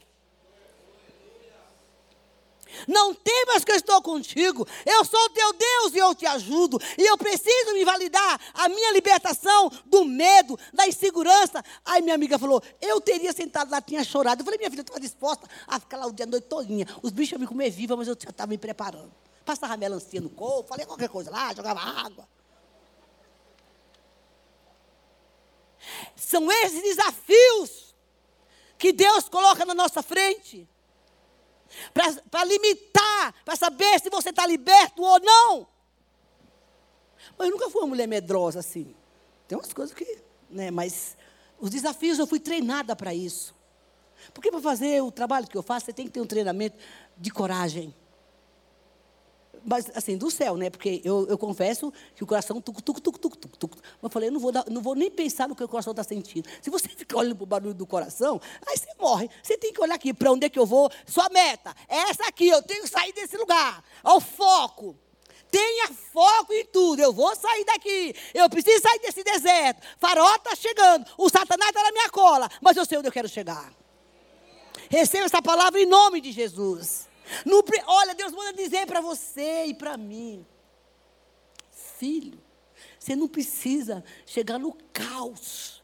Não temas que eu estou contigo. Eu sou teu Deus e eu te ajudo. E eu preciso me validar a minha libertação do medo, da insegurança. Aí minha amiga falou: Eu teria sentado lá, tinha chorado. Eu falei: Minha filha, eu estava disposta a ficar lá o dia, a noite todinha. Os bichos iam me comer viva, mas eu já estava me preparando. Passava melancia no corpo, falei qualquer coisa lá, jogava água. São esses desafios que Deus coloca na nossa frente para limitar, para saber se você está liberto ou não. Mas eu nunca fui uma mulher medrosa assim. Tem umas coisas que, né, mas os desafios eu fui treinada para isso. Porque para fazer o trabalho que eu faço, você tem que ter um treinamento de coragem mas assim, do céu, né? Porque eu, eu confesso que o coração tuc, tuc, tuc, tuc, tuc, tuc. Mas eu falei, eu não vou, dar, não vou nem pensar no que o coração está sentindo. Se você ficar olhando para o barulho do coração, aí você morre. Você tem que olhar aqui, para onde é que eu vou? Sua meta é essa aqui, eu tenho que sair desse lugar. Ao foco. Tenha foco em tudo. Eu vou sair daqui. Eu preciso sair desse deserto. Farol está chegando. O Satanás está na minha cola. Mas eu sei onde eu quero chegar. Receba essa palavra em nome de Jesus. No, olha, Deus manda dizer para você e para mim: Filho, você não precisa chegar no caos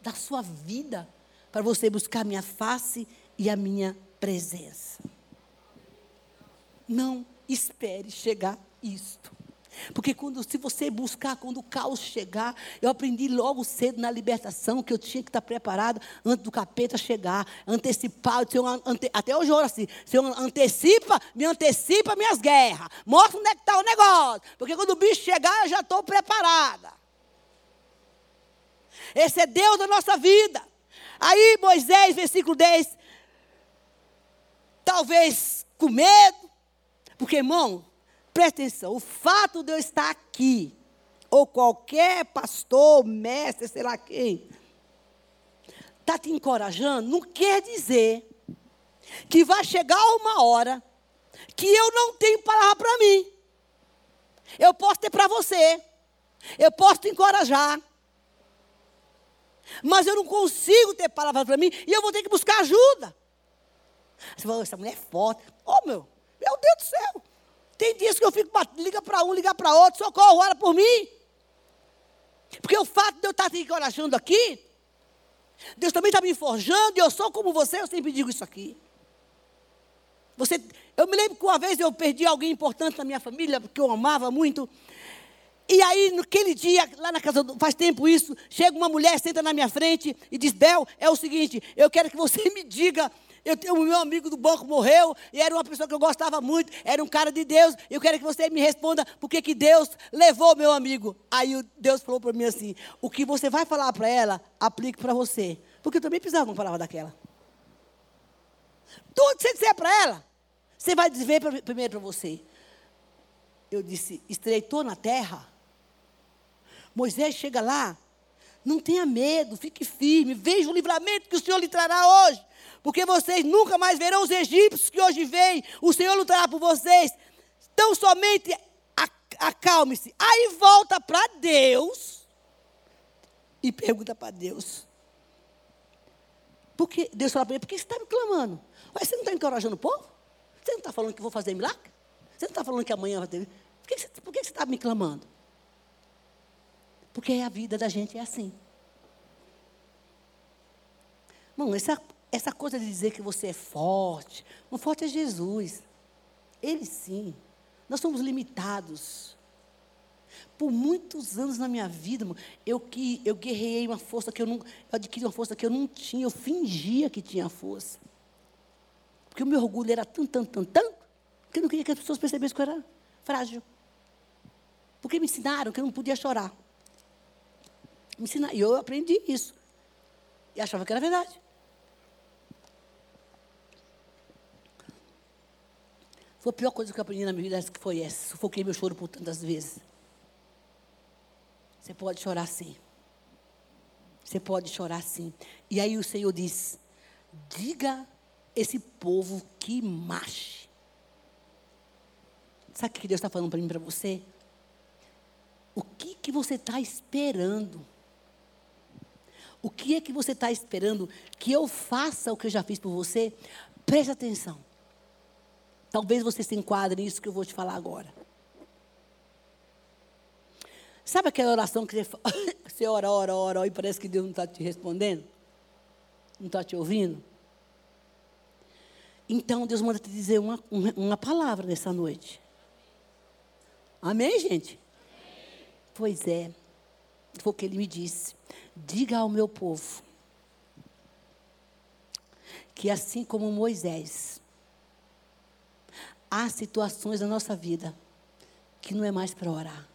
da sua vida para você buscar a minha face e a minha presença. Não espere chegar isto. Porque quando, se você buscar, quando o caos chegar, eu aprendi logo cedo na libertação que eu tinha que estar preparado antes do capeta chegar, antecipar. Senhor, ante, até hoje eu oro assim: Senhor, antecipa, me antecipa minhas guerras. Mostra onde é que está o negócio. Porque quando o bicho chegar, eu já estou preparada. Esse é Deus da nossa vida. Aí Moisés, versículo 10, talvez com medo, porque irmão, Presta atenção, o fato de eu estar aqui, ou qualquer pastor, mestre, sei lá quem, está te encorajando, não quer dizer que vai chegar uma hora que eu não tenho palavra para mim. Eu posso ter para você, eu posso te encorajar, mas eu não consigo ter palavra para mim e eu vou ter que buscar ajuda. Você fala, essa mulher é forte. Oh, meu, meu Deus do céu. Tem dias que eu fico, liga para um, liga para outro, socorro, ora por mim. Porque o fato de eu estar te encorajando aqui, Deus também está me forjando, e eu sou como você, eu sempre digo isso aqui. Você, eu me lembro que uma vez eu perdi alguém importante na minha família, porque eu amava muito. E aí, naquele dia, lá na casa, faz tempo isso, chega uma mulher, senta na minha frente e diz: Bel, é o seguinte, eu quero que você me diga eu o meu amigo do banco morreu e era uma pessoa que eu gostava muito, era um cara de Deus. Eu quero que você me responda por que Deus levou meu amigo. Aí Deus falou para mim assim: o que você vai falar para ela, aplique para você. Porque eu também precisava de uma palavra daquela. Tudo que você disser para ela, você vai dizer primeiro para você. Eu disse: estreitou na terra. Moisés chega lá, não tenha medo, fique firme, veja o livramento que o Senhor lhe trará hoje porque vocês nunca mais verão os egípcios que hoje vêm. O Senhor lutará por vocês. Então somente acalme-se. Aí volta para Deus. e pergunta para Deus. Porque Deus fala para ele, por que você está me clamando? Mas você não está encorajando o povo? Você não está falando que vou fazer milagre? Você não está falando que amanhã vai ter. Por que, você, por que você está me clamando? Porque a vida da gente é assim. Irmão, essa, essa coisa de dizer que você é forte, o forte é Jesus. Ele sim. Nós somos limitados. Por muitos anos na minha vida, eu, que, eu guerrei uma força que eu não. Eu adquiri uma força que eu não tinha, eu fingia que tinha força. Porque o meu orgulho era tanto, tanto, tanto, tanto, que eu não queria que as pessoas percebessem que eu era frágil. Porque me ensinaram que eu não podia chorar. Me ensinaram, e eu aprendi isso. E achava que era verdade. Foi a pior coisa que eu aprendi na minha vida que foi essa. Sufoquei meu choro por tantas vezes. Você pode chorar sim. Você pode chorar sim. E aí o Senhor diz: diga esse povo que marche. Sabe o que Deus está falando para mim para você? O que, que você está esperando? O que é que você está esperando que eu faça o que eu já fiz por você? Preste atenção. Talvez você se enquadre nisso que eu vou te falar agora. Sabe aquela oração que você, você ora, ora, ora, e parece que Deus não está te respondendo? Não está te ouvindo? Então Deus manda te dizer uma, uma palavra nessa noite. Amém, gente? Pois é. Foi o que ele me disse. Diga ao meu povo que assim como Moisés há situações na nossa vida que não é mais para orar.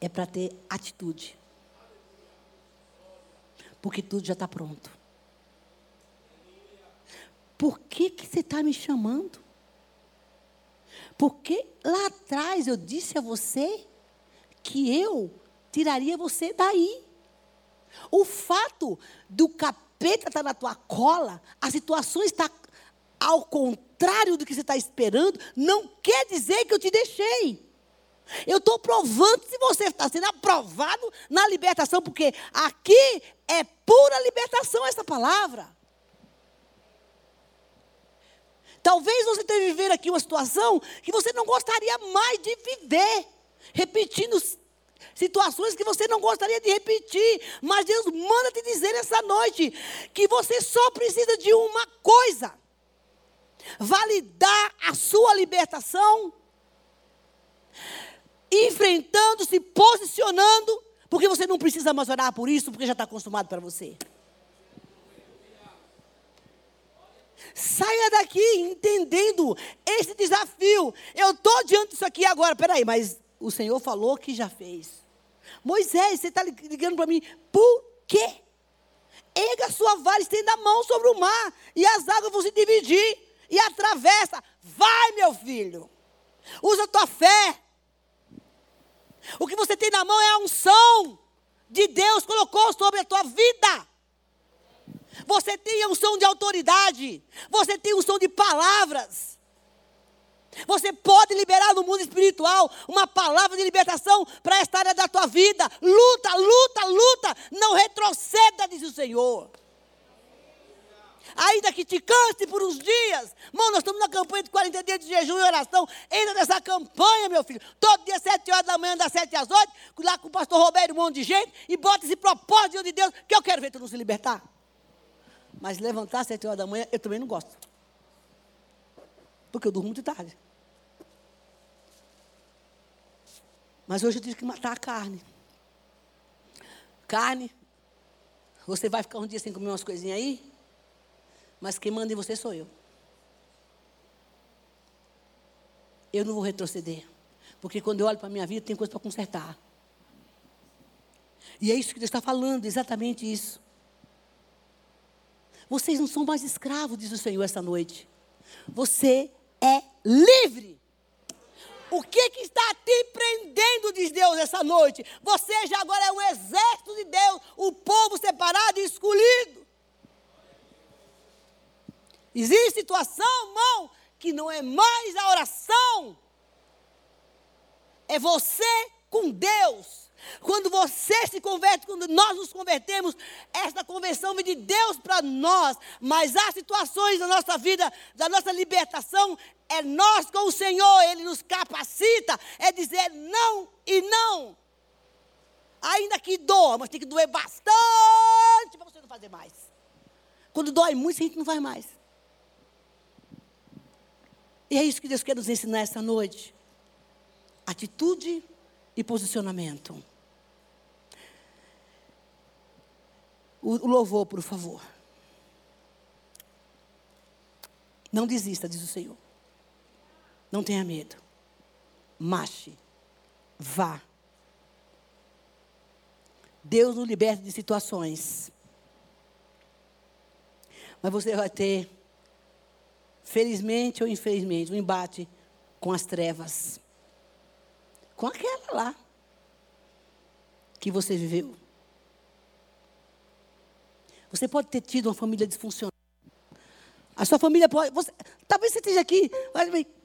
É para ter atitude. Porque tudo já está pronto. Por que, que você está me chamando? Porque lá atrás eu disse a você que eu tiraria você daí. O fato do capeta estar tá na tua cola, a situação está ao contrário do que você está esperando, não quer dizer que eu te deixei. Eu estou provando se você está sendo aprovado na libertação, porque aqui é pura libertação essa palavra. Talvez você esteja vivendo aqui uma situação que você não gostaria mais de viver, repetindo situações que você não gostaria de repetir, mas Deus manda te dizer essa noite que você só precisa de uma coisa validar a sua libertação, enfrentando, se posicionando, porque você não precisa mais orar por isso, porque já está acostumado para você. Saia daqui entendendo esse desafio. Eu estou diante disso aqui agora. Peraí, mas o Senhor falou que já fez. Moisés, você está ligando para mim, por quê? Erga sua vara, estenda a mão sobre o mar, e as águas vão se dividir e atravessa. Vai, meu filho. Usa a tua fé. O que você tem na mão é a unção de Deus colocou sobre a tua vida. Você tem a unção de autoridade. Você tem a unção de palavras. Você pode liberar no mundo espiritual uma palavra de libertação para esta área da tua vida. Luta, luta, luta. Não retroceda, diz o Senhor ainda que te canse por uns dias. Mano, nós estamos na campanha de 40 dias de jejum e oração. Entra nessa campanha, meu filho. Todo dia, 7 horas da manhã, das 7 às 8, lá com o pastor Roberto, um monte de gente, e bota esse propósito de Deus, que eu quero ver tu não se libertar. Mas levantar às 7 horas da manhã, eu também não gosto. Porque eu durmo muito tarde. Mas hoje eu tive que matar a carne. Carne. Você vai ficar um dia sem comer umas coisinhas aí? Mas quem manda em você sou eu. Eu não vou retroceder. Porque quando eu olho para a minha vida, tem coisa para consertar. E é isso que Deus está falando, exatamente isso. Vocês não são mais escravos, diz o Senhor essa noite. Você é livre. O que, que está te prendendo, diz Deus, essa noite? Você já agora é um exército de Deus, o povo separado e escolhido. Existe situação, irmão, que não é mais a oração. É você com Deus. Quando você se converte, quando nós nos convertemos, esta conversão vem de Deus para nós. Mas há situações da nossa vida, da nossa libertação, é nós com o Senhor, Ele nos capacita, é dizer não e não. Ainda que doa, mas tem que doer bastante para você não fazer mais. Quando dói muito, a gente não faz mais. E é isso que Deus quer nos ensinar essa noite. Atitude e posicionamento. O, louvor, por favor. Não desista, diz o Senhor. Não tenha medo. Marche. Vá. Deus nos liberta de situações. Mas você vai ter, felizmente ou infelizmente, um embate com as trevas. Com aquela lá que você viveu. Você pode ter tido uma família disfuncional. A sua família pode. Você, talvez você esteja aqui.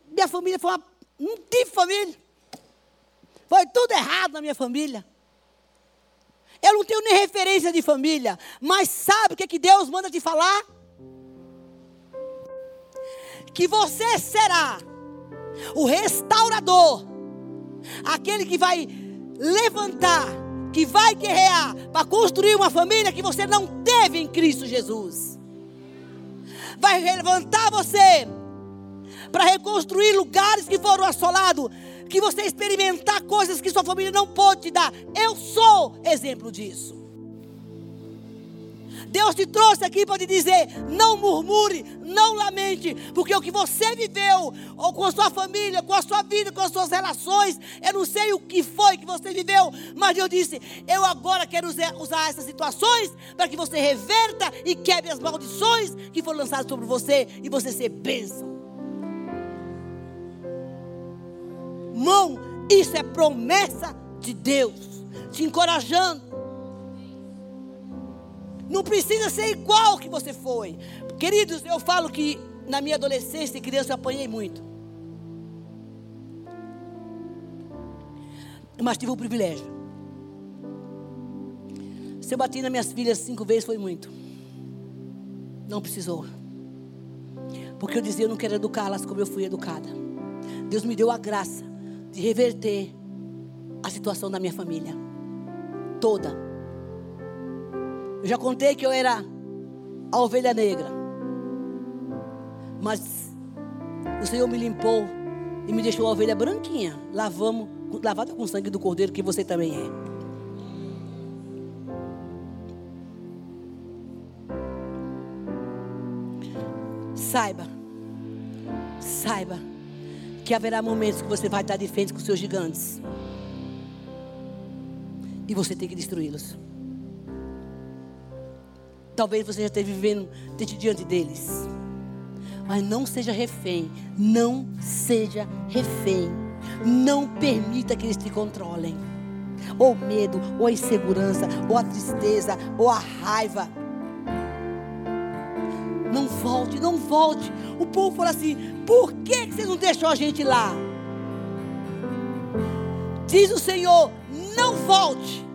Minha família foi uma, um tipo de família. Foi tudo errado na minha família. Eu não tenho nem referência de família. Mas sabe o que, é que Deus manda te falar? Que você será o restaurador. Aquele que vai levantar, que vai guerrear para construir uma família que você não teve em Cristo Jesus. Vai levantar você para reconstruir lugares que foram assolados, que você experimentar coisas que sua família não pode te dar. Eu sou exemplo disso. Deus te trouxe aqui para te dizer: não murmure, não lamente, porque o que você viveu, ou com a sua família, com a sua vida, com as suas relações, eu não sei o que foi que você viveu, mas eu disse: eu agora quero usar essas situações para que você reverta e quebre as maldições que foram lançadas sobre você e você ser bênção. Irmão, isso é promessa de Deus, te encorajando. Não precisa ser igual que você foi. Queridos, eu falo que na minha adolescência e criança eu apanhei muito. Mas tive o privilégio. Se eu bati nas minhas filhas cinco vezes foi muito. Não precisou. Porque eu dizia, eu não quero educá-las como eu fui educada. Deus me deu a graça de reverter a situação da minha família. Toda. Eu já contei que eu era a ovelha negra. Mas o Senhor me limpou e me deixou a ovelha branquinha. Lavamos, lavada com o sangue do cordeiro, que você também é. Saiba, saiba que haverá momentos que você vai estar de frente com seus gigantes. E você tem que destruí-los. Talvez você já esteja vivendo diante deles. Mas não seja refém. Não seja refém. Não permita que eles te controlem. Ou medo, ou a insegurança, ou a tristeza, ou a raiva. Não volte, não volte. O povo fala assim: por que você não deixou a gente lá? Diz o Senhor: não volte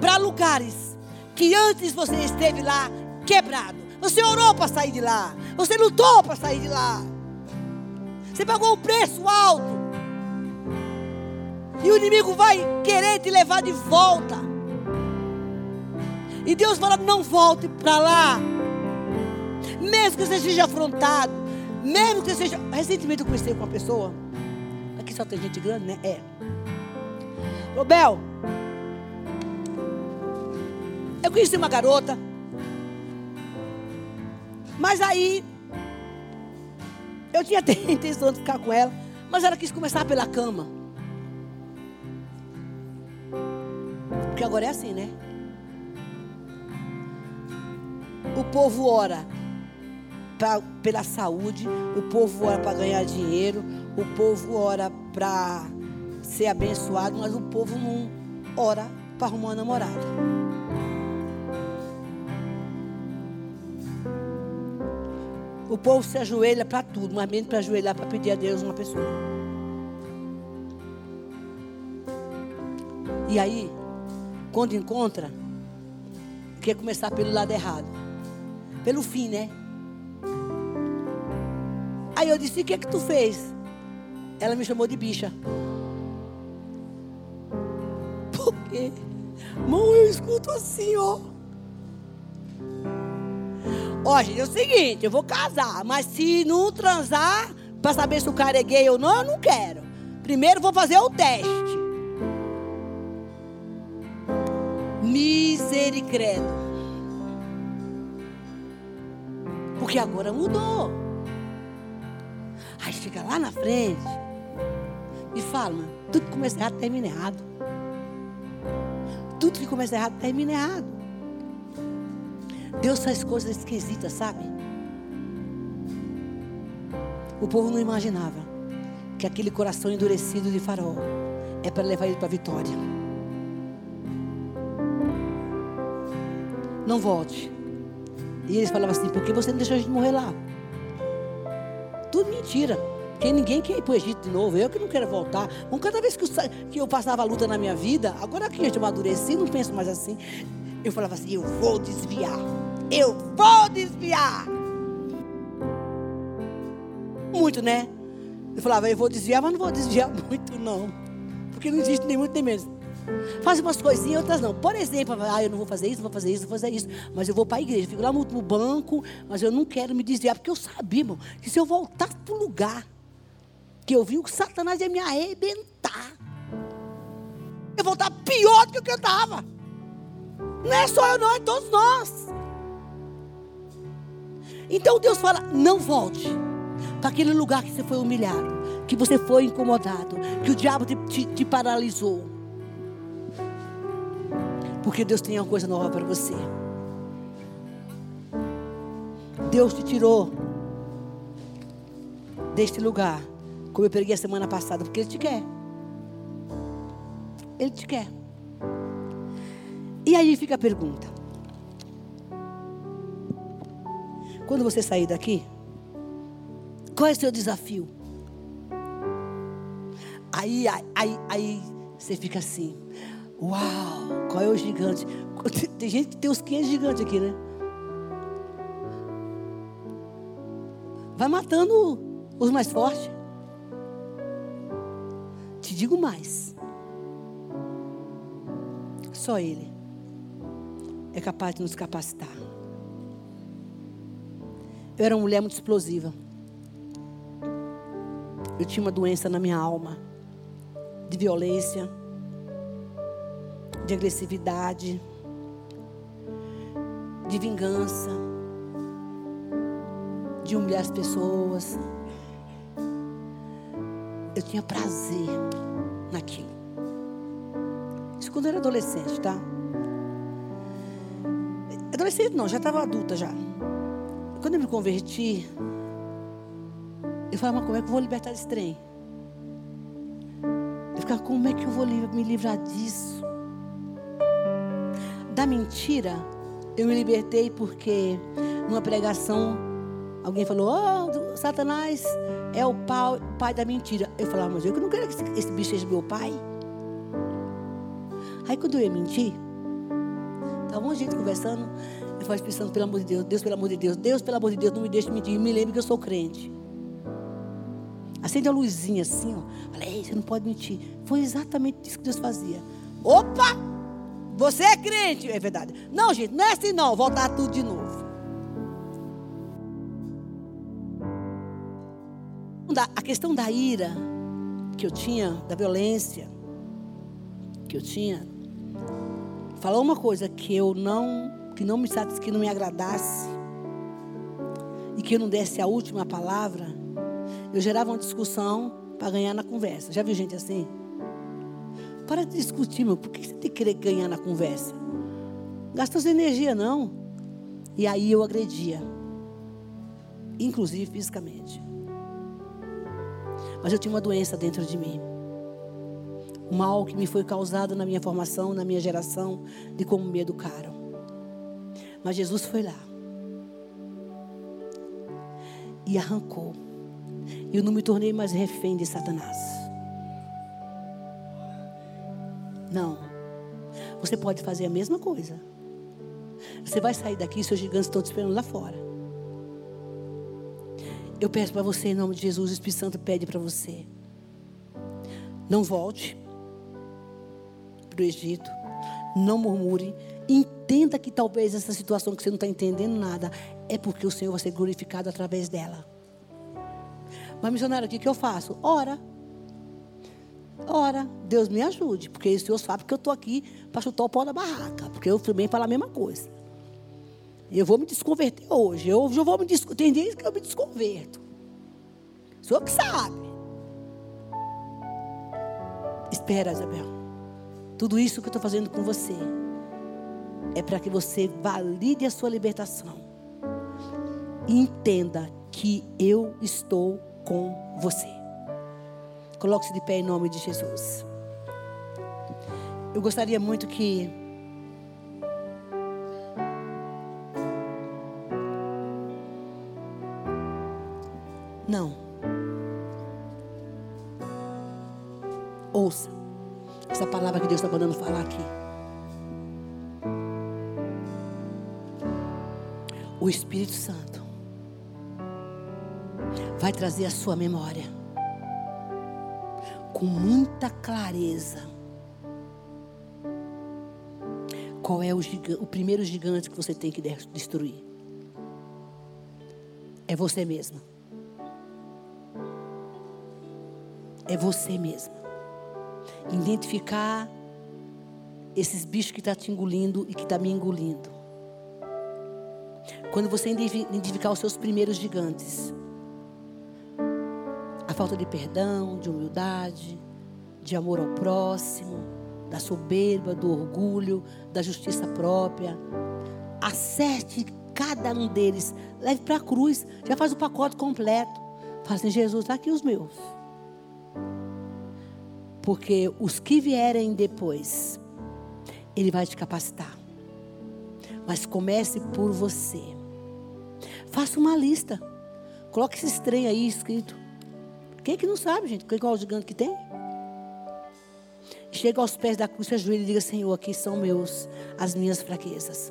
para lugares que antes você esteve lá quebrado. Você orou para sair de lá. Você lutou para sair de lá. Você pagou um preço alto. E o inimigo vai querer te levar de volta. E Deus fala: não volte para lá. Mesmo que você seja afrontado, mesmo que você seja. Recentemente eu conversei com uma pessoa. Aqui só tem gente grande, né? É. Robel, eu conheci uma garota. Mas aí. Eu tinha a intenção de ficar com ela. Mas ela quis começar pela cama. Porque agora é assim, né? O povo ora pra, pela saúde, o povo ora para ganhar dinheiro, o povo ora para ser abençoado, mas o povo não ora para arrumar uma namorada. O povo se ajoelha para tudo, mas menos para ajoelhar para pedir a Deus uma pessoa. E aí, quando encontra, quer começar pelo lado errado. Pelo fim, né? Aí eu disse: O que é que tu fez? Ela me chamou de bicha. Por quê? Mão, eu escuto assim, ó. Ó, gente, é o seguinte: eu vou casar, mas se não transar, para saber se o cara é gay ou não, eu não quero. Primeiro vou fazer o teste. Misericredo. Porque agora mudou. Aí chega lá na frente e fala, tudo que começa errado termina errado. Tudo que começa errado termina errado. Deus faz coisas esquisitas, sabe? O povo não imaginava que aquele coração endurecido de farol é para levar ele para a vitória. Não volte. E eles falavam assim: por que você não deixou a gente morrer lá? Tudo mentira. Porque ninguém quer ir para o Egito de novo. Eu que não quero voltar. Cada vez que eu, que eu passava a luta na minha vida, agora que eu amadureci, não penso mais assim. Eu falava assim: eu vou desviar. Eu vou desviar. Muito, né? Eu falava: eu vou desviar, mas não vou desviar muito, não. Porque não existe nem muito nem menos. Faz umas coisinhas, outras não. Por exemplo, ah, eu não vou fazer isso, não vou fazer isso, não vou fazer isso. Mas eu vou para a igreja, fico lá no, no, banco, mas eu não quero me desviar, porque eu sabia, irmão, que se eu voltasse para o lugar que eu vi, o Satanás ia me arrebentar. Eu voltar pior do que eu estava. Não é só eu, não, é todos nós. Então Deus fala: não volte para aquele lugar que você foi humilhado, que você foi incomodado, que o diabo te, te, te paralisou. Porque Deus tem uma coisa nova para você. Deus te tirou deste lugar, como eu preguei a semana passada, porque Ele te quer. Ele te quer. E aí fica a pergunta: quando você sair daqui, qual é o seu desafio? Aí, aí, aí você fica assim: Uau, qual é o gigante? Tem gente que tem uns 500 gigantes aqui, né? Vai matando os mais fortes. Te digo mais. Só Ele é capaz de nos capacitar. Eu era uma mulher muito explosiva. Eu tinha uma doença na minha alma de violência de agressividade, de vingança, de humilhar as pessoas. Eu tinha prazer naquilo. Isso quando eu era adolescente, tá? Adolescente não, já estava adulta já. Quando eu me converti, eu falava, mas como é que eu vou libertar desse trem? Eu ficava, como é que eu vou me livrar disso? da mentira, eu me libertei porque numa pregação alguém falou: Oh, Satanás é o pai, da mentira. Eu falava, mas eu não quero que esse bicho seja meu pai. Aí quando eu ia mentir, estava um gente conversando. Eu falei pensando, pelo amor de Deus, Deus, pelo amor de Deus, Deus, pelo amor de Deus, não me deixe mentir. Me lembre que eu sou crente. Acende a luzinha assim, ó. Falei, você não pode mentir. Foi exatamente isso que Deus fazia. Opa! Você é crente, é verdade. Não, gente, não é assim não. Voltar tudo de novo. A questão da ira que eu tinha, da violência que eu tinha, falou uma coisa que eu não, que não me que não me agradasse e que eu não desse a última palavra, eu gerava uma discussão para ganhar na conversa. Já viu gente assim? Para de discutir, meu. Por que você tem que querer ganhar na conversa? Gasta sua energia, não. E aí eu agredia. Inclusive fisicamente. Mas eu tinha uma doença dentro de mim. Um mal que me foi causado na minha formação, na minha geração, de como me educaram. Mas Jesus foi lá. E arrancou. E eu não me tornei mais refém de Satanás. Não. você pode fazer a mesma coisa. Você vai sair daqui, seus gigantes estão te esperando lá fora. Eu peço para você, em nome de Jesus, o Espírito Santo pede para você. Não volte para o Egito. Não murmure. Entenda que talvez essa situação que você não está entendendo nada é porque o Senhor vai ser glorificado através dela. Mas, missionário, o que, que eu faço? Ora. Ora, Deus me ajude, porque o Senhor sabe que eu estou aqui para chutar o pau da barraca, porque eu também falar a mesma coisa. Eu vou me desconverter hoje. Eu já vou me Tem dias que eu me desconverto. O Senhor que sabe. Espera, Isabel. Tudo isso que eu estou fazendo com você é para que você valide a sua libertação. Entenda que eu estou com você. Coloque-se de pé em nome de Jesus. Eu gostaria muito que Não. Palavra que Deus está mandando falar aqui. O Espírito Santo vai trazer a sua memória com muita clareza. Qual é o, o primeiro gigante que você tem que destruir? É você mesma. É você mesma. Identificar esses bichos que estão tá te engolindo e que estão tá me engolindo. Quando você identificar os seus primeiros gigantes, a falta de perdão, de humildade, de amor ao próximo, da soberba, do orgulho, da justiça própria. Acerte cada um deles, leve para a cruz, já faz o pacote completo. Fala assim, Jesus, está aqui os meus. Porque os que vierem depois, Ele vai te capacitar. Mas comece por você. Faça uma lista. Coloque esse trem aí escrito. Quem é que não sabe, gente? Qual é o gigante que tem? Chega aos pés da cruz, se ajoelha e diga: Senhor, aqui são meus, as minhas fraquezas.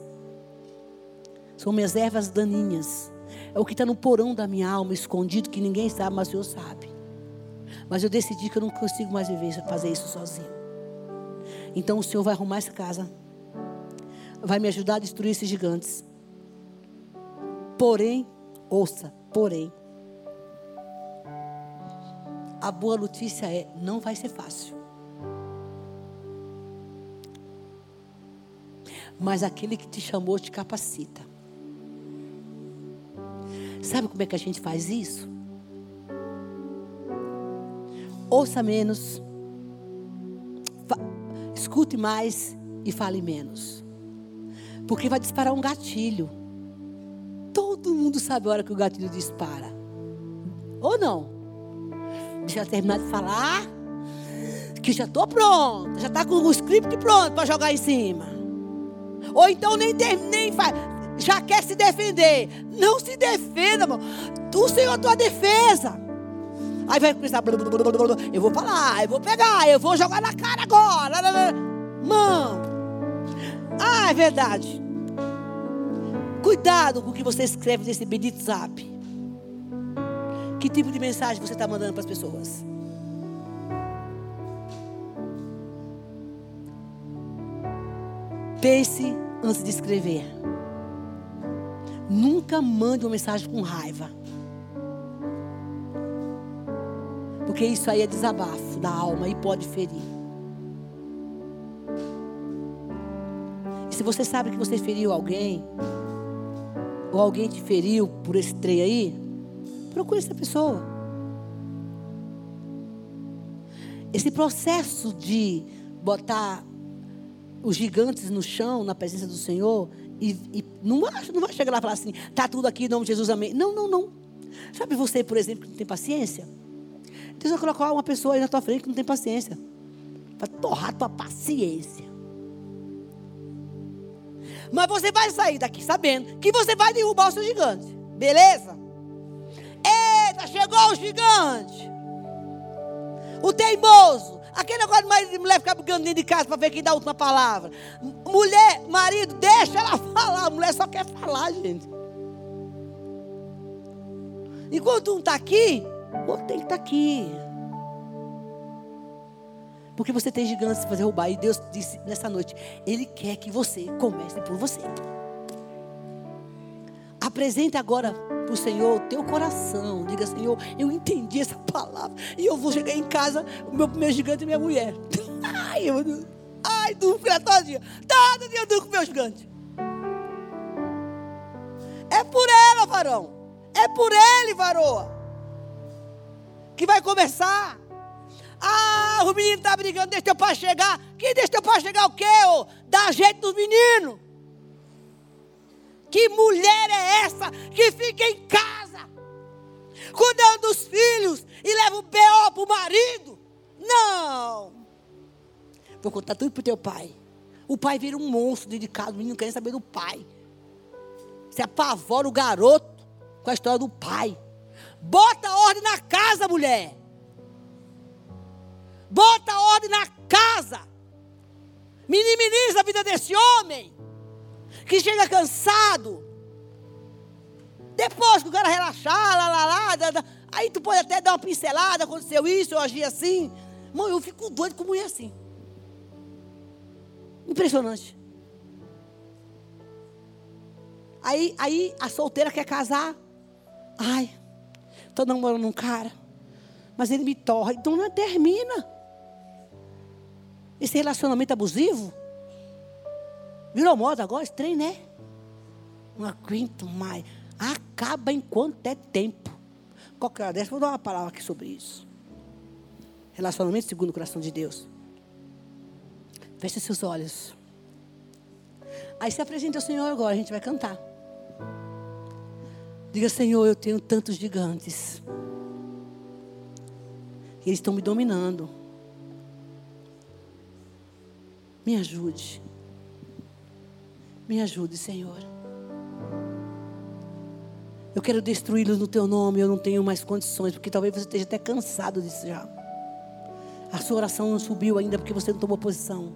São minhas ervas daninhas. É o que está no porão da minha alma, escondido, que ninguém sabe, mas o Senhor sabe. Mas eu decidi que eu não consigo mais viver, fazer isso sozinho. Então o Senhor vai arrumar essa casa. Vai me ajudar a destruir esses gigantes. Porém, ouça, porém, a boa notícia é: não vai ser fácil. Mas aquele que te chamou te capacita. Sabe como é que a gente faz isso? Ouça menos, escute mais e fale menos. Porque vai disparar um gatilho. Todo mundo sabe a hora que o gatilho dispara. Ou não? Deixa eu terminar de falar. Que já estou pronta. Já está com o script pronto para jogar em cima. Ou então nem, faz. Já quer se defender. Não se defenda, irmão. O Senhor é a tua defesa. Aí vai começar. Eu vou falar, eu vou pegar, eu vou jogar na cara agora. Mano. Ah, é verdade. Cuidado com o que você escreve nesse bendito zap. Que tipo de mensagem você está mandando para as pessoas? Pense antes de escrever. Nunca mande uma mensagem com raiva. Porque isso aí é desabafo da alma e pode ferir. E se você sabe que você feriu alguém, ou alguém te feriu por esse trem aí, Procure essa pessoa. Esse processo de botar os gigantes no chão, na presença do Senhor, e, e não, vai, não vai chegar lá e falar assim, está tudo aqui em nome de Jesus, amém. Não, não, não. Sabe você, por exemplo, que não tem paciência? Deus vai colocar uma pessoa aí na tua frente que não tem paciência. Vai torrar tua paciência. Mas você vai sair daqui sabendo que você vai derrubar o seu gigante. Beleza? Eita, chegou o gigante. O teimoso. Aquele negócio de marido mulher ficar brigando dentro de casa para ver quem dá a última palavra. Mulher, marido, deixa ela falar. A mulher só quer falar, gente. Enquanto um está aqui, outro tem que estar tá aqui. Porque você tem gigantes para fazer roubar. E Deus disse nessa noite: Ele quer que você comece por você. Apresente agora para o Senhor o teu coração. Diga, Senhor, eu entendi essa palavra. E eu vou chegar em casa, o meu primeiro gigante é minha mulher. Ai, eu, ai, durmo com ela dia. Todo dia eu durmo com o meu gigante. É por ela, varão. É por ele, varoa. Que vai começar. Ah, o menino está brigando, deixa teu pai chegar. Que deixa teu pai chegar o quê? Ô? Dá jeito dos meninos. Que mulher é essa que fica em casa, cuidando dos filhos e leva o B.O. para o marido? Não. Vou contar tudo para o teu pai. O pai vira um monstro dedicado, o menino quer saber do pai. Se apavora o garoto com a história do pai. Bota ordem na casa, mulher. Bota ordem na casa. Minimiza a vida desse homem que chega cansado. Depois que o cara relaxar, lá, lá, lá, lá, lá aí tu pode até dar uma pincelada, aconteceu isso, eu agi assim. Mãe, eu fico doido com mulher assim. Impressionante. Aí, aí a solteira quer casar. Ai, estou namorando um cara. Mas ele me torra. Então não termina. Esse relacionamento abusivo Virou moda agora esse trem, né? Não aguento mais. Acaba enquanto é tempo. Qualquer dessa, vou dar uma palavra aqui sobre isso. Relacionamento segundo o coração de Deus. Feche seus olhos. Aí se apresenta ao Senhor agora, a gente vai cantar. Diga, Senhor, eu tenho tantos gigantes. Eles estão me dominando. Me ajude. Me ajude, Senhor. Eu quero destruí-los no teu nome, eu não tenho mais condições, porque talvez você esteja até cansado disso já. A sua oração não subiu ainda porque você não tomou posição.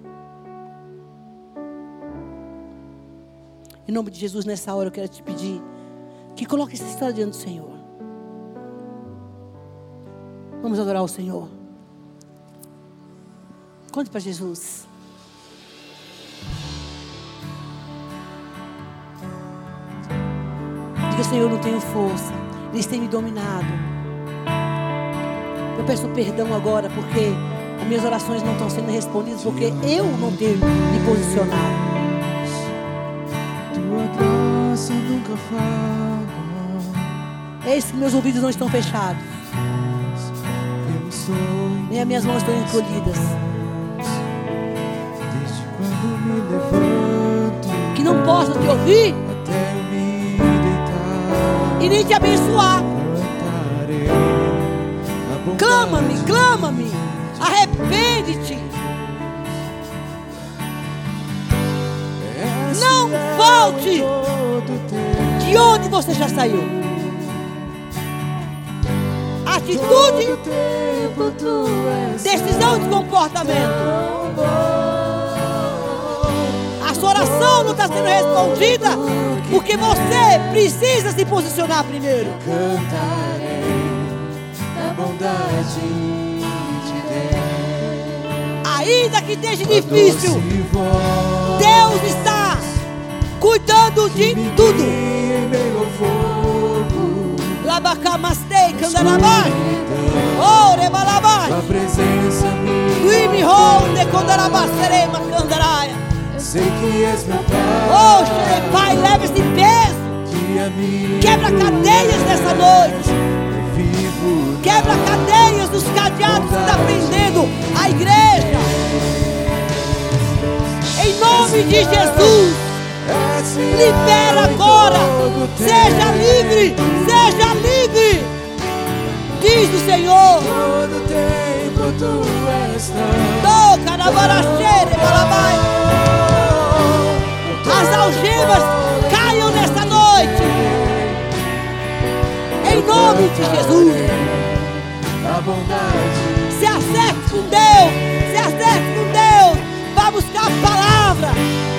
Em nome de Jesus, nessa hora eu quero te pedir que coloque essa história diante do Senhor. Vamos adorar o Senhor. Conte para Jesus. Diga, Senhor, eu não tenho força. Eles têm me dominado. Eu peço perdão agora porque as minhas orações não estão sendo respondidas porque eu não tenho me posicionado. Tua graça nunca falha. Eis que meus ouvidos não estão fechados. Nem as minhas mãos estão encolhidas. Que não posso te ouvir e nem te abençoar. Clama-me, clama-me, arrepende-te. Não volte de onde você já saiu. Atitude, decisão de comportamento sua oração não está sendo respondida porque você precisa se posicionar primeiro. Cantarei a bondade de Deus. Ainda que esteja difícil, Deus está cuidando de tudo. Labacamastei, candarabai. Oh, rebalabai. Guime ronde, candarabaserema, candaraia. Sei que és meu Pai. Oh, Pai, leva esse peso. Quebra cadeias nessa noite. Quebra cadeias dos cadeados que está prendendo a igreja. Em nome de Jesus. Libera agora. Seja livre. Seja livre. Diz o Senhor. Todo tempo tu és. Toca na baracheira, balabai as algemas caiam nesta noite. Em nome de Jesus. Se acerte com Deus. buscar a palavra. Em todo tempo. Por que clamas a mim?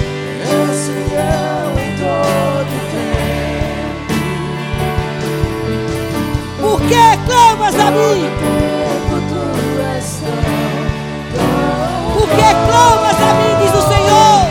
Por que clamas a mim? Diz o Senhor.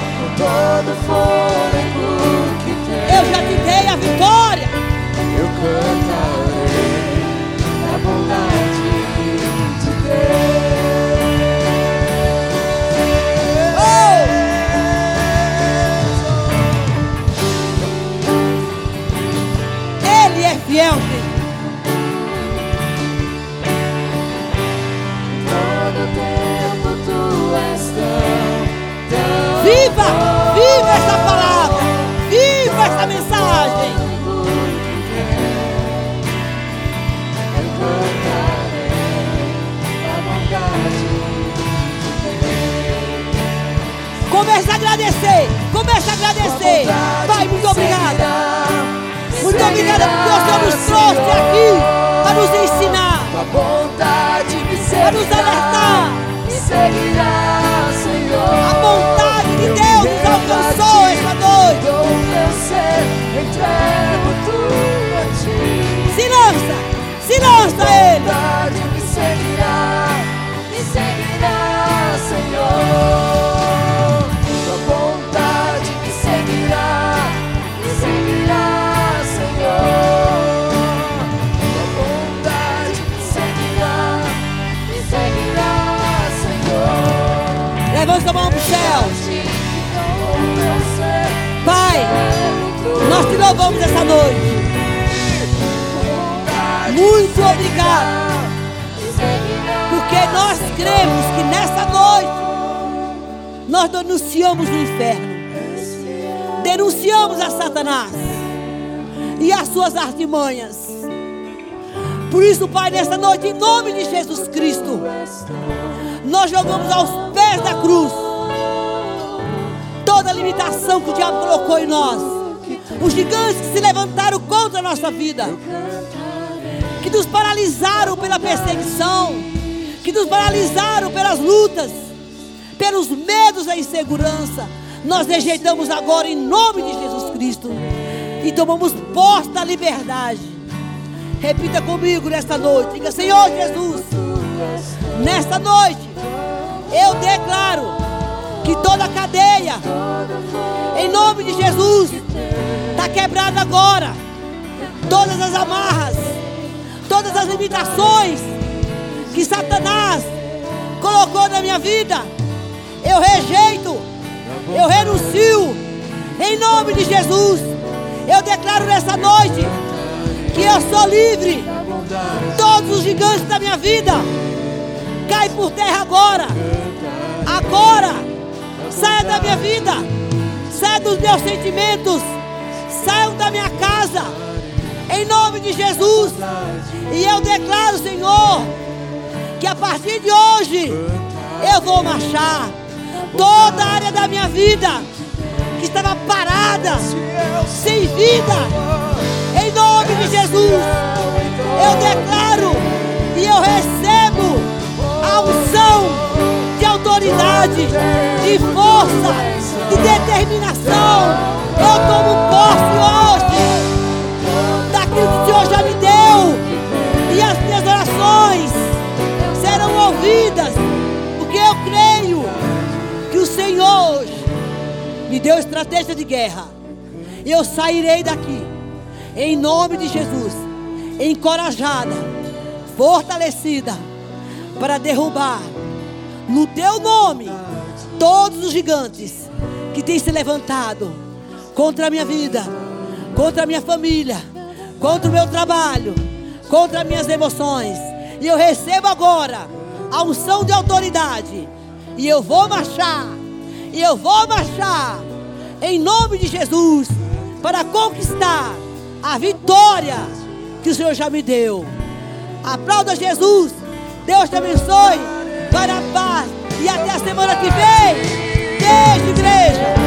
Vida que nos paralisaram pela perseguição, que nos paralisaram pelas lutas, pelos medos da insegurança. Nós rejeitamos agora em nome de Jesus Cristo e tomamos posse da liberdade. Repita comigo nesta noite. Diga, Senhor Jesus, nesta noite eu declaro que toda cadeia, em nome de Jesus, está quebrada agora. Todas as amarras, todas as limitações que Satanás colocou na minha vida, eu rejeito, eu renuncio, em nome de Jesus. Eu declaro nessa noite que eu sou livre. Todos os gigantes da minha vida caem por terra agora. Agora, saia da minha vida, saia dos meus sentimentos, saiam da minha casa, em nome de Jesus. E eu declaro, Senhor, que a partir de hoje eu vou marchar. Toda a área da minha vida que estava parada, sem vida, em nome de Jesus, eu declaro e eu recebo a unção de autoridade, de força, de determinação. Eu tomo posse hoje me deu estratégia de guerra. Eu sairei daqui. Em nome de Jesus. Encorajada. Fortalecida. Para derrubar. No teu nome. Todos os gigantes que têm se levantado contra a minha vida, contra a minha família, contra o meu trabalho, contra as minhas emoções. E eu recebo agora a unção de autoridade. E eu vou marchar. E eu vou marchar em nome de Jesus para conquistar a vitória que o Senhor já me deu. Aplauda Jesus. Deus te abençoe. Para a paz. E até a semana que vem. Beijo, igreja.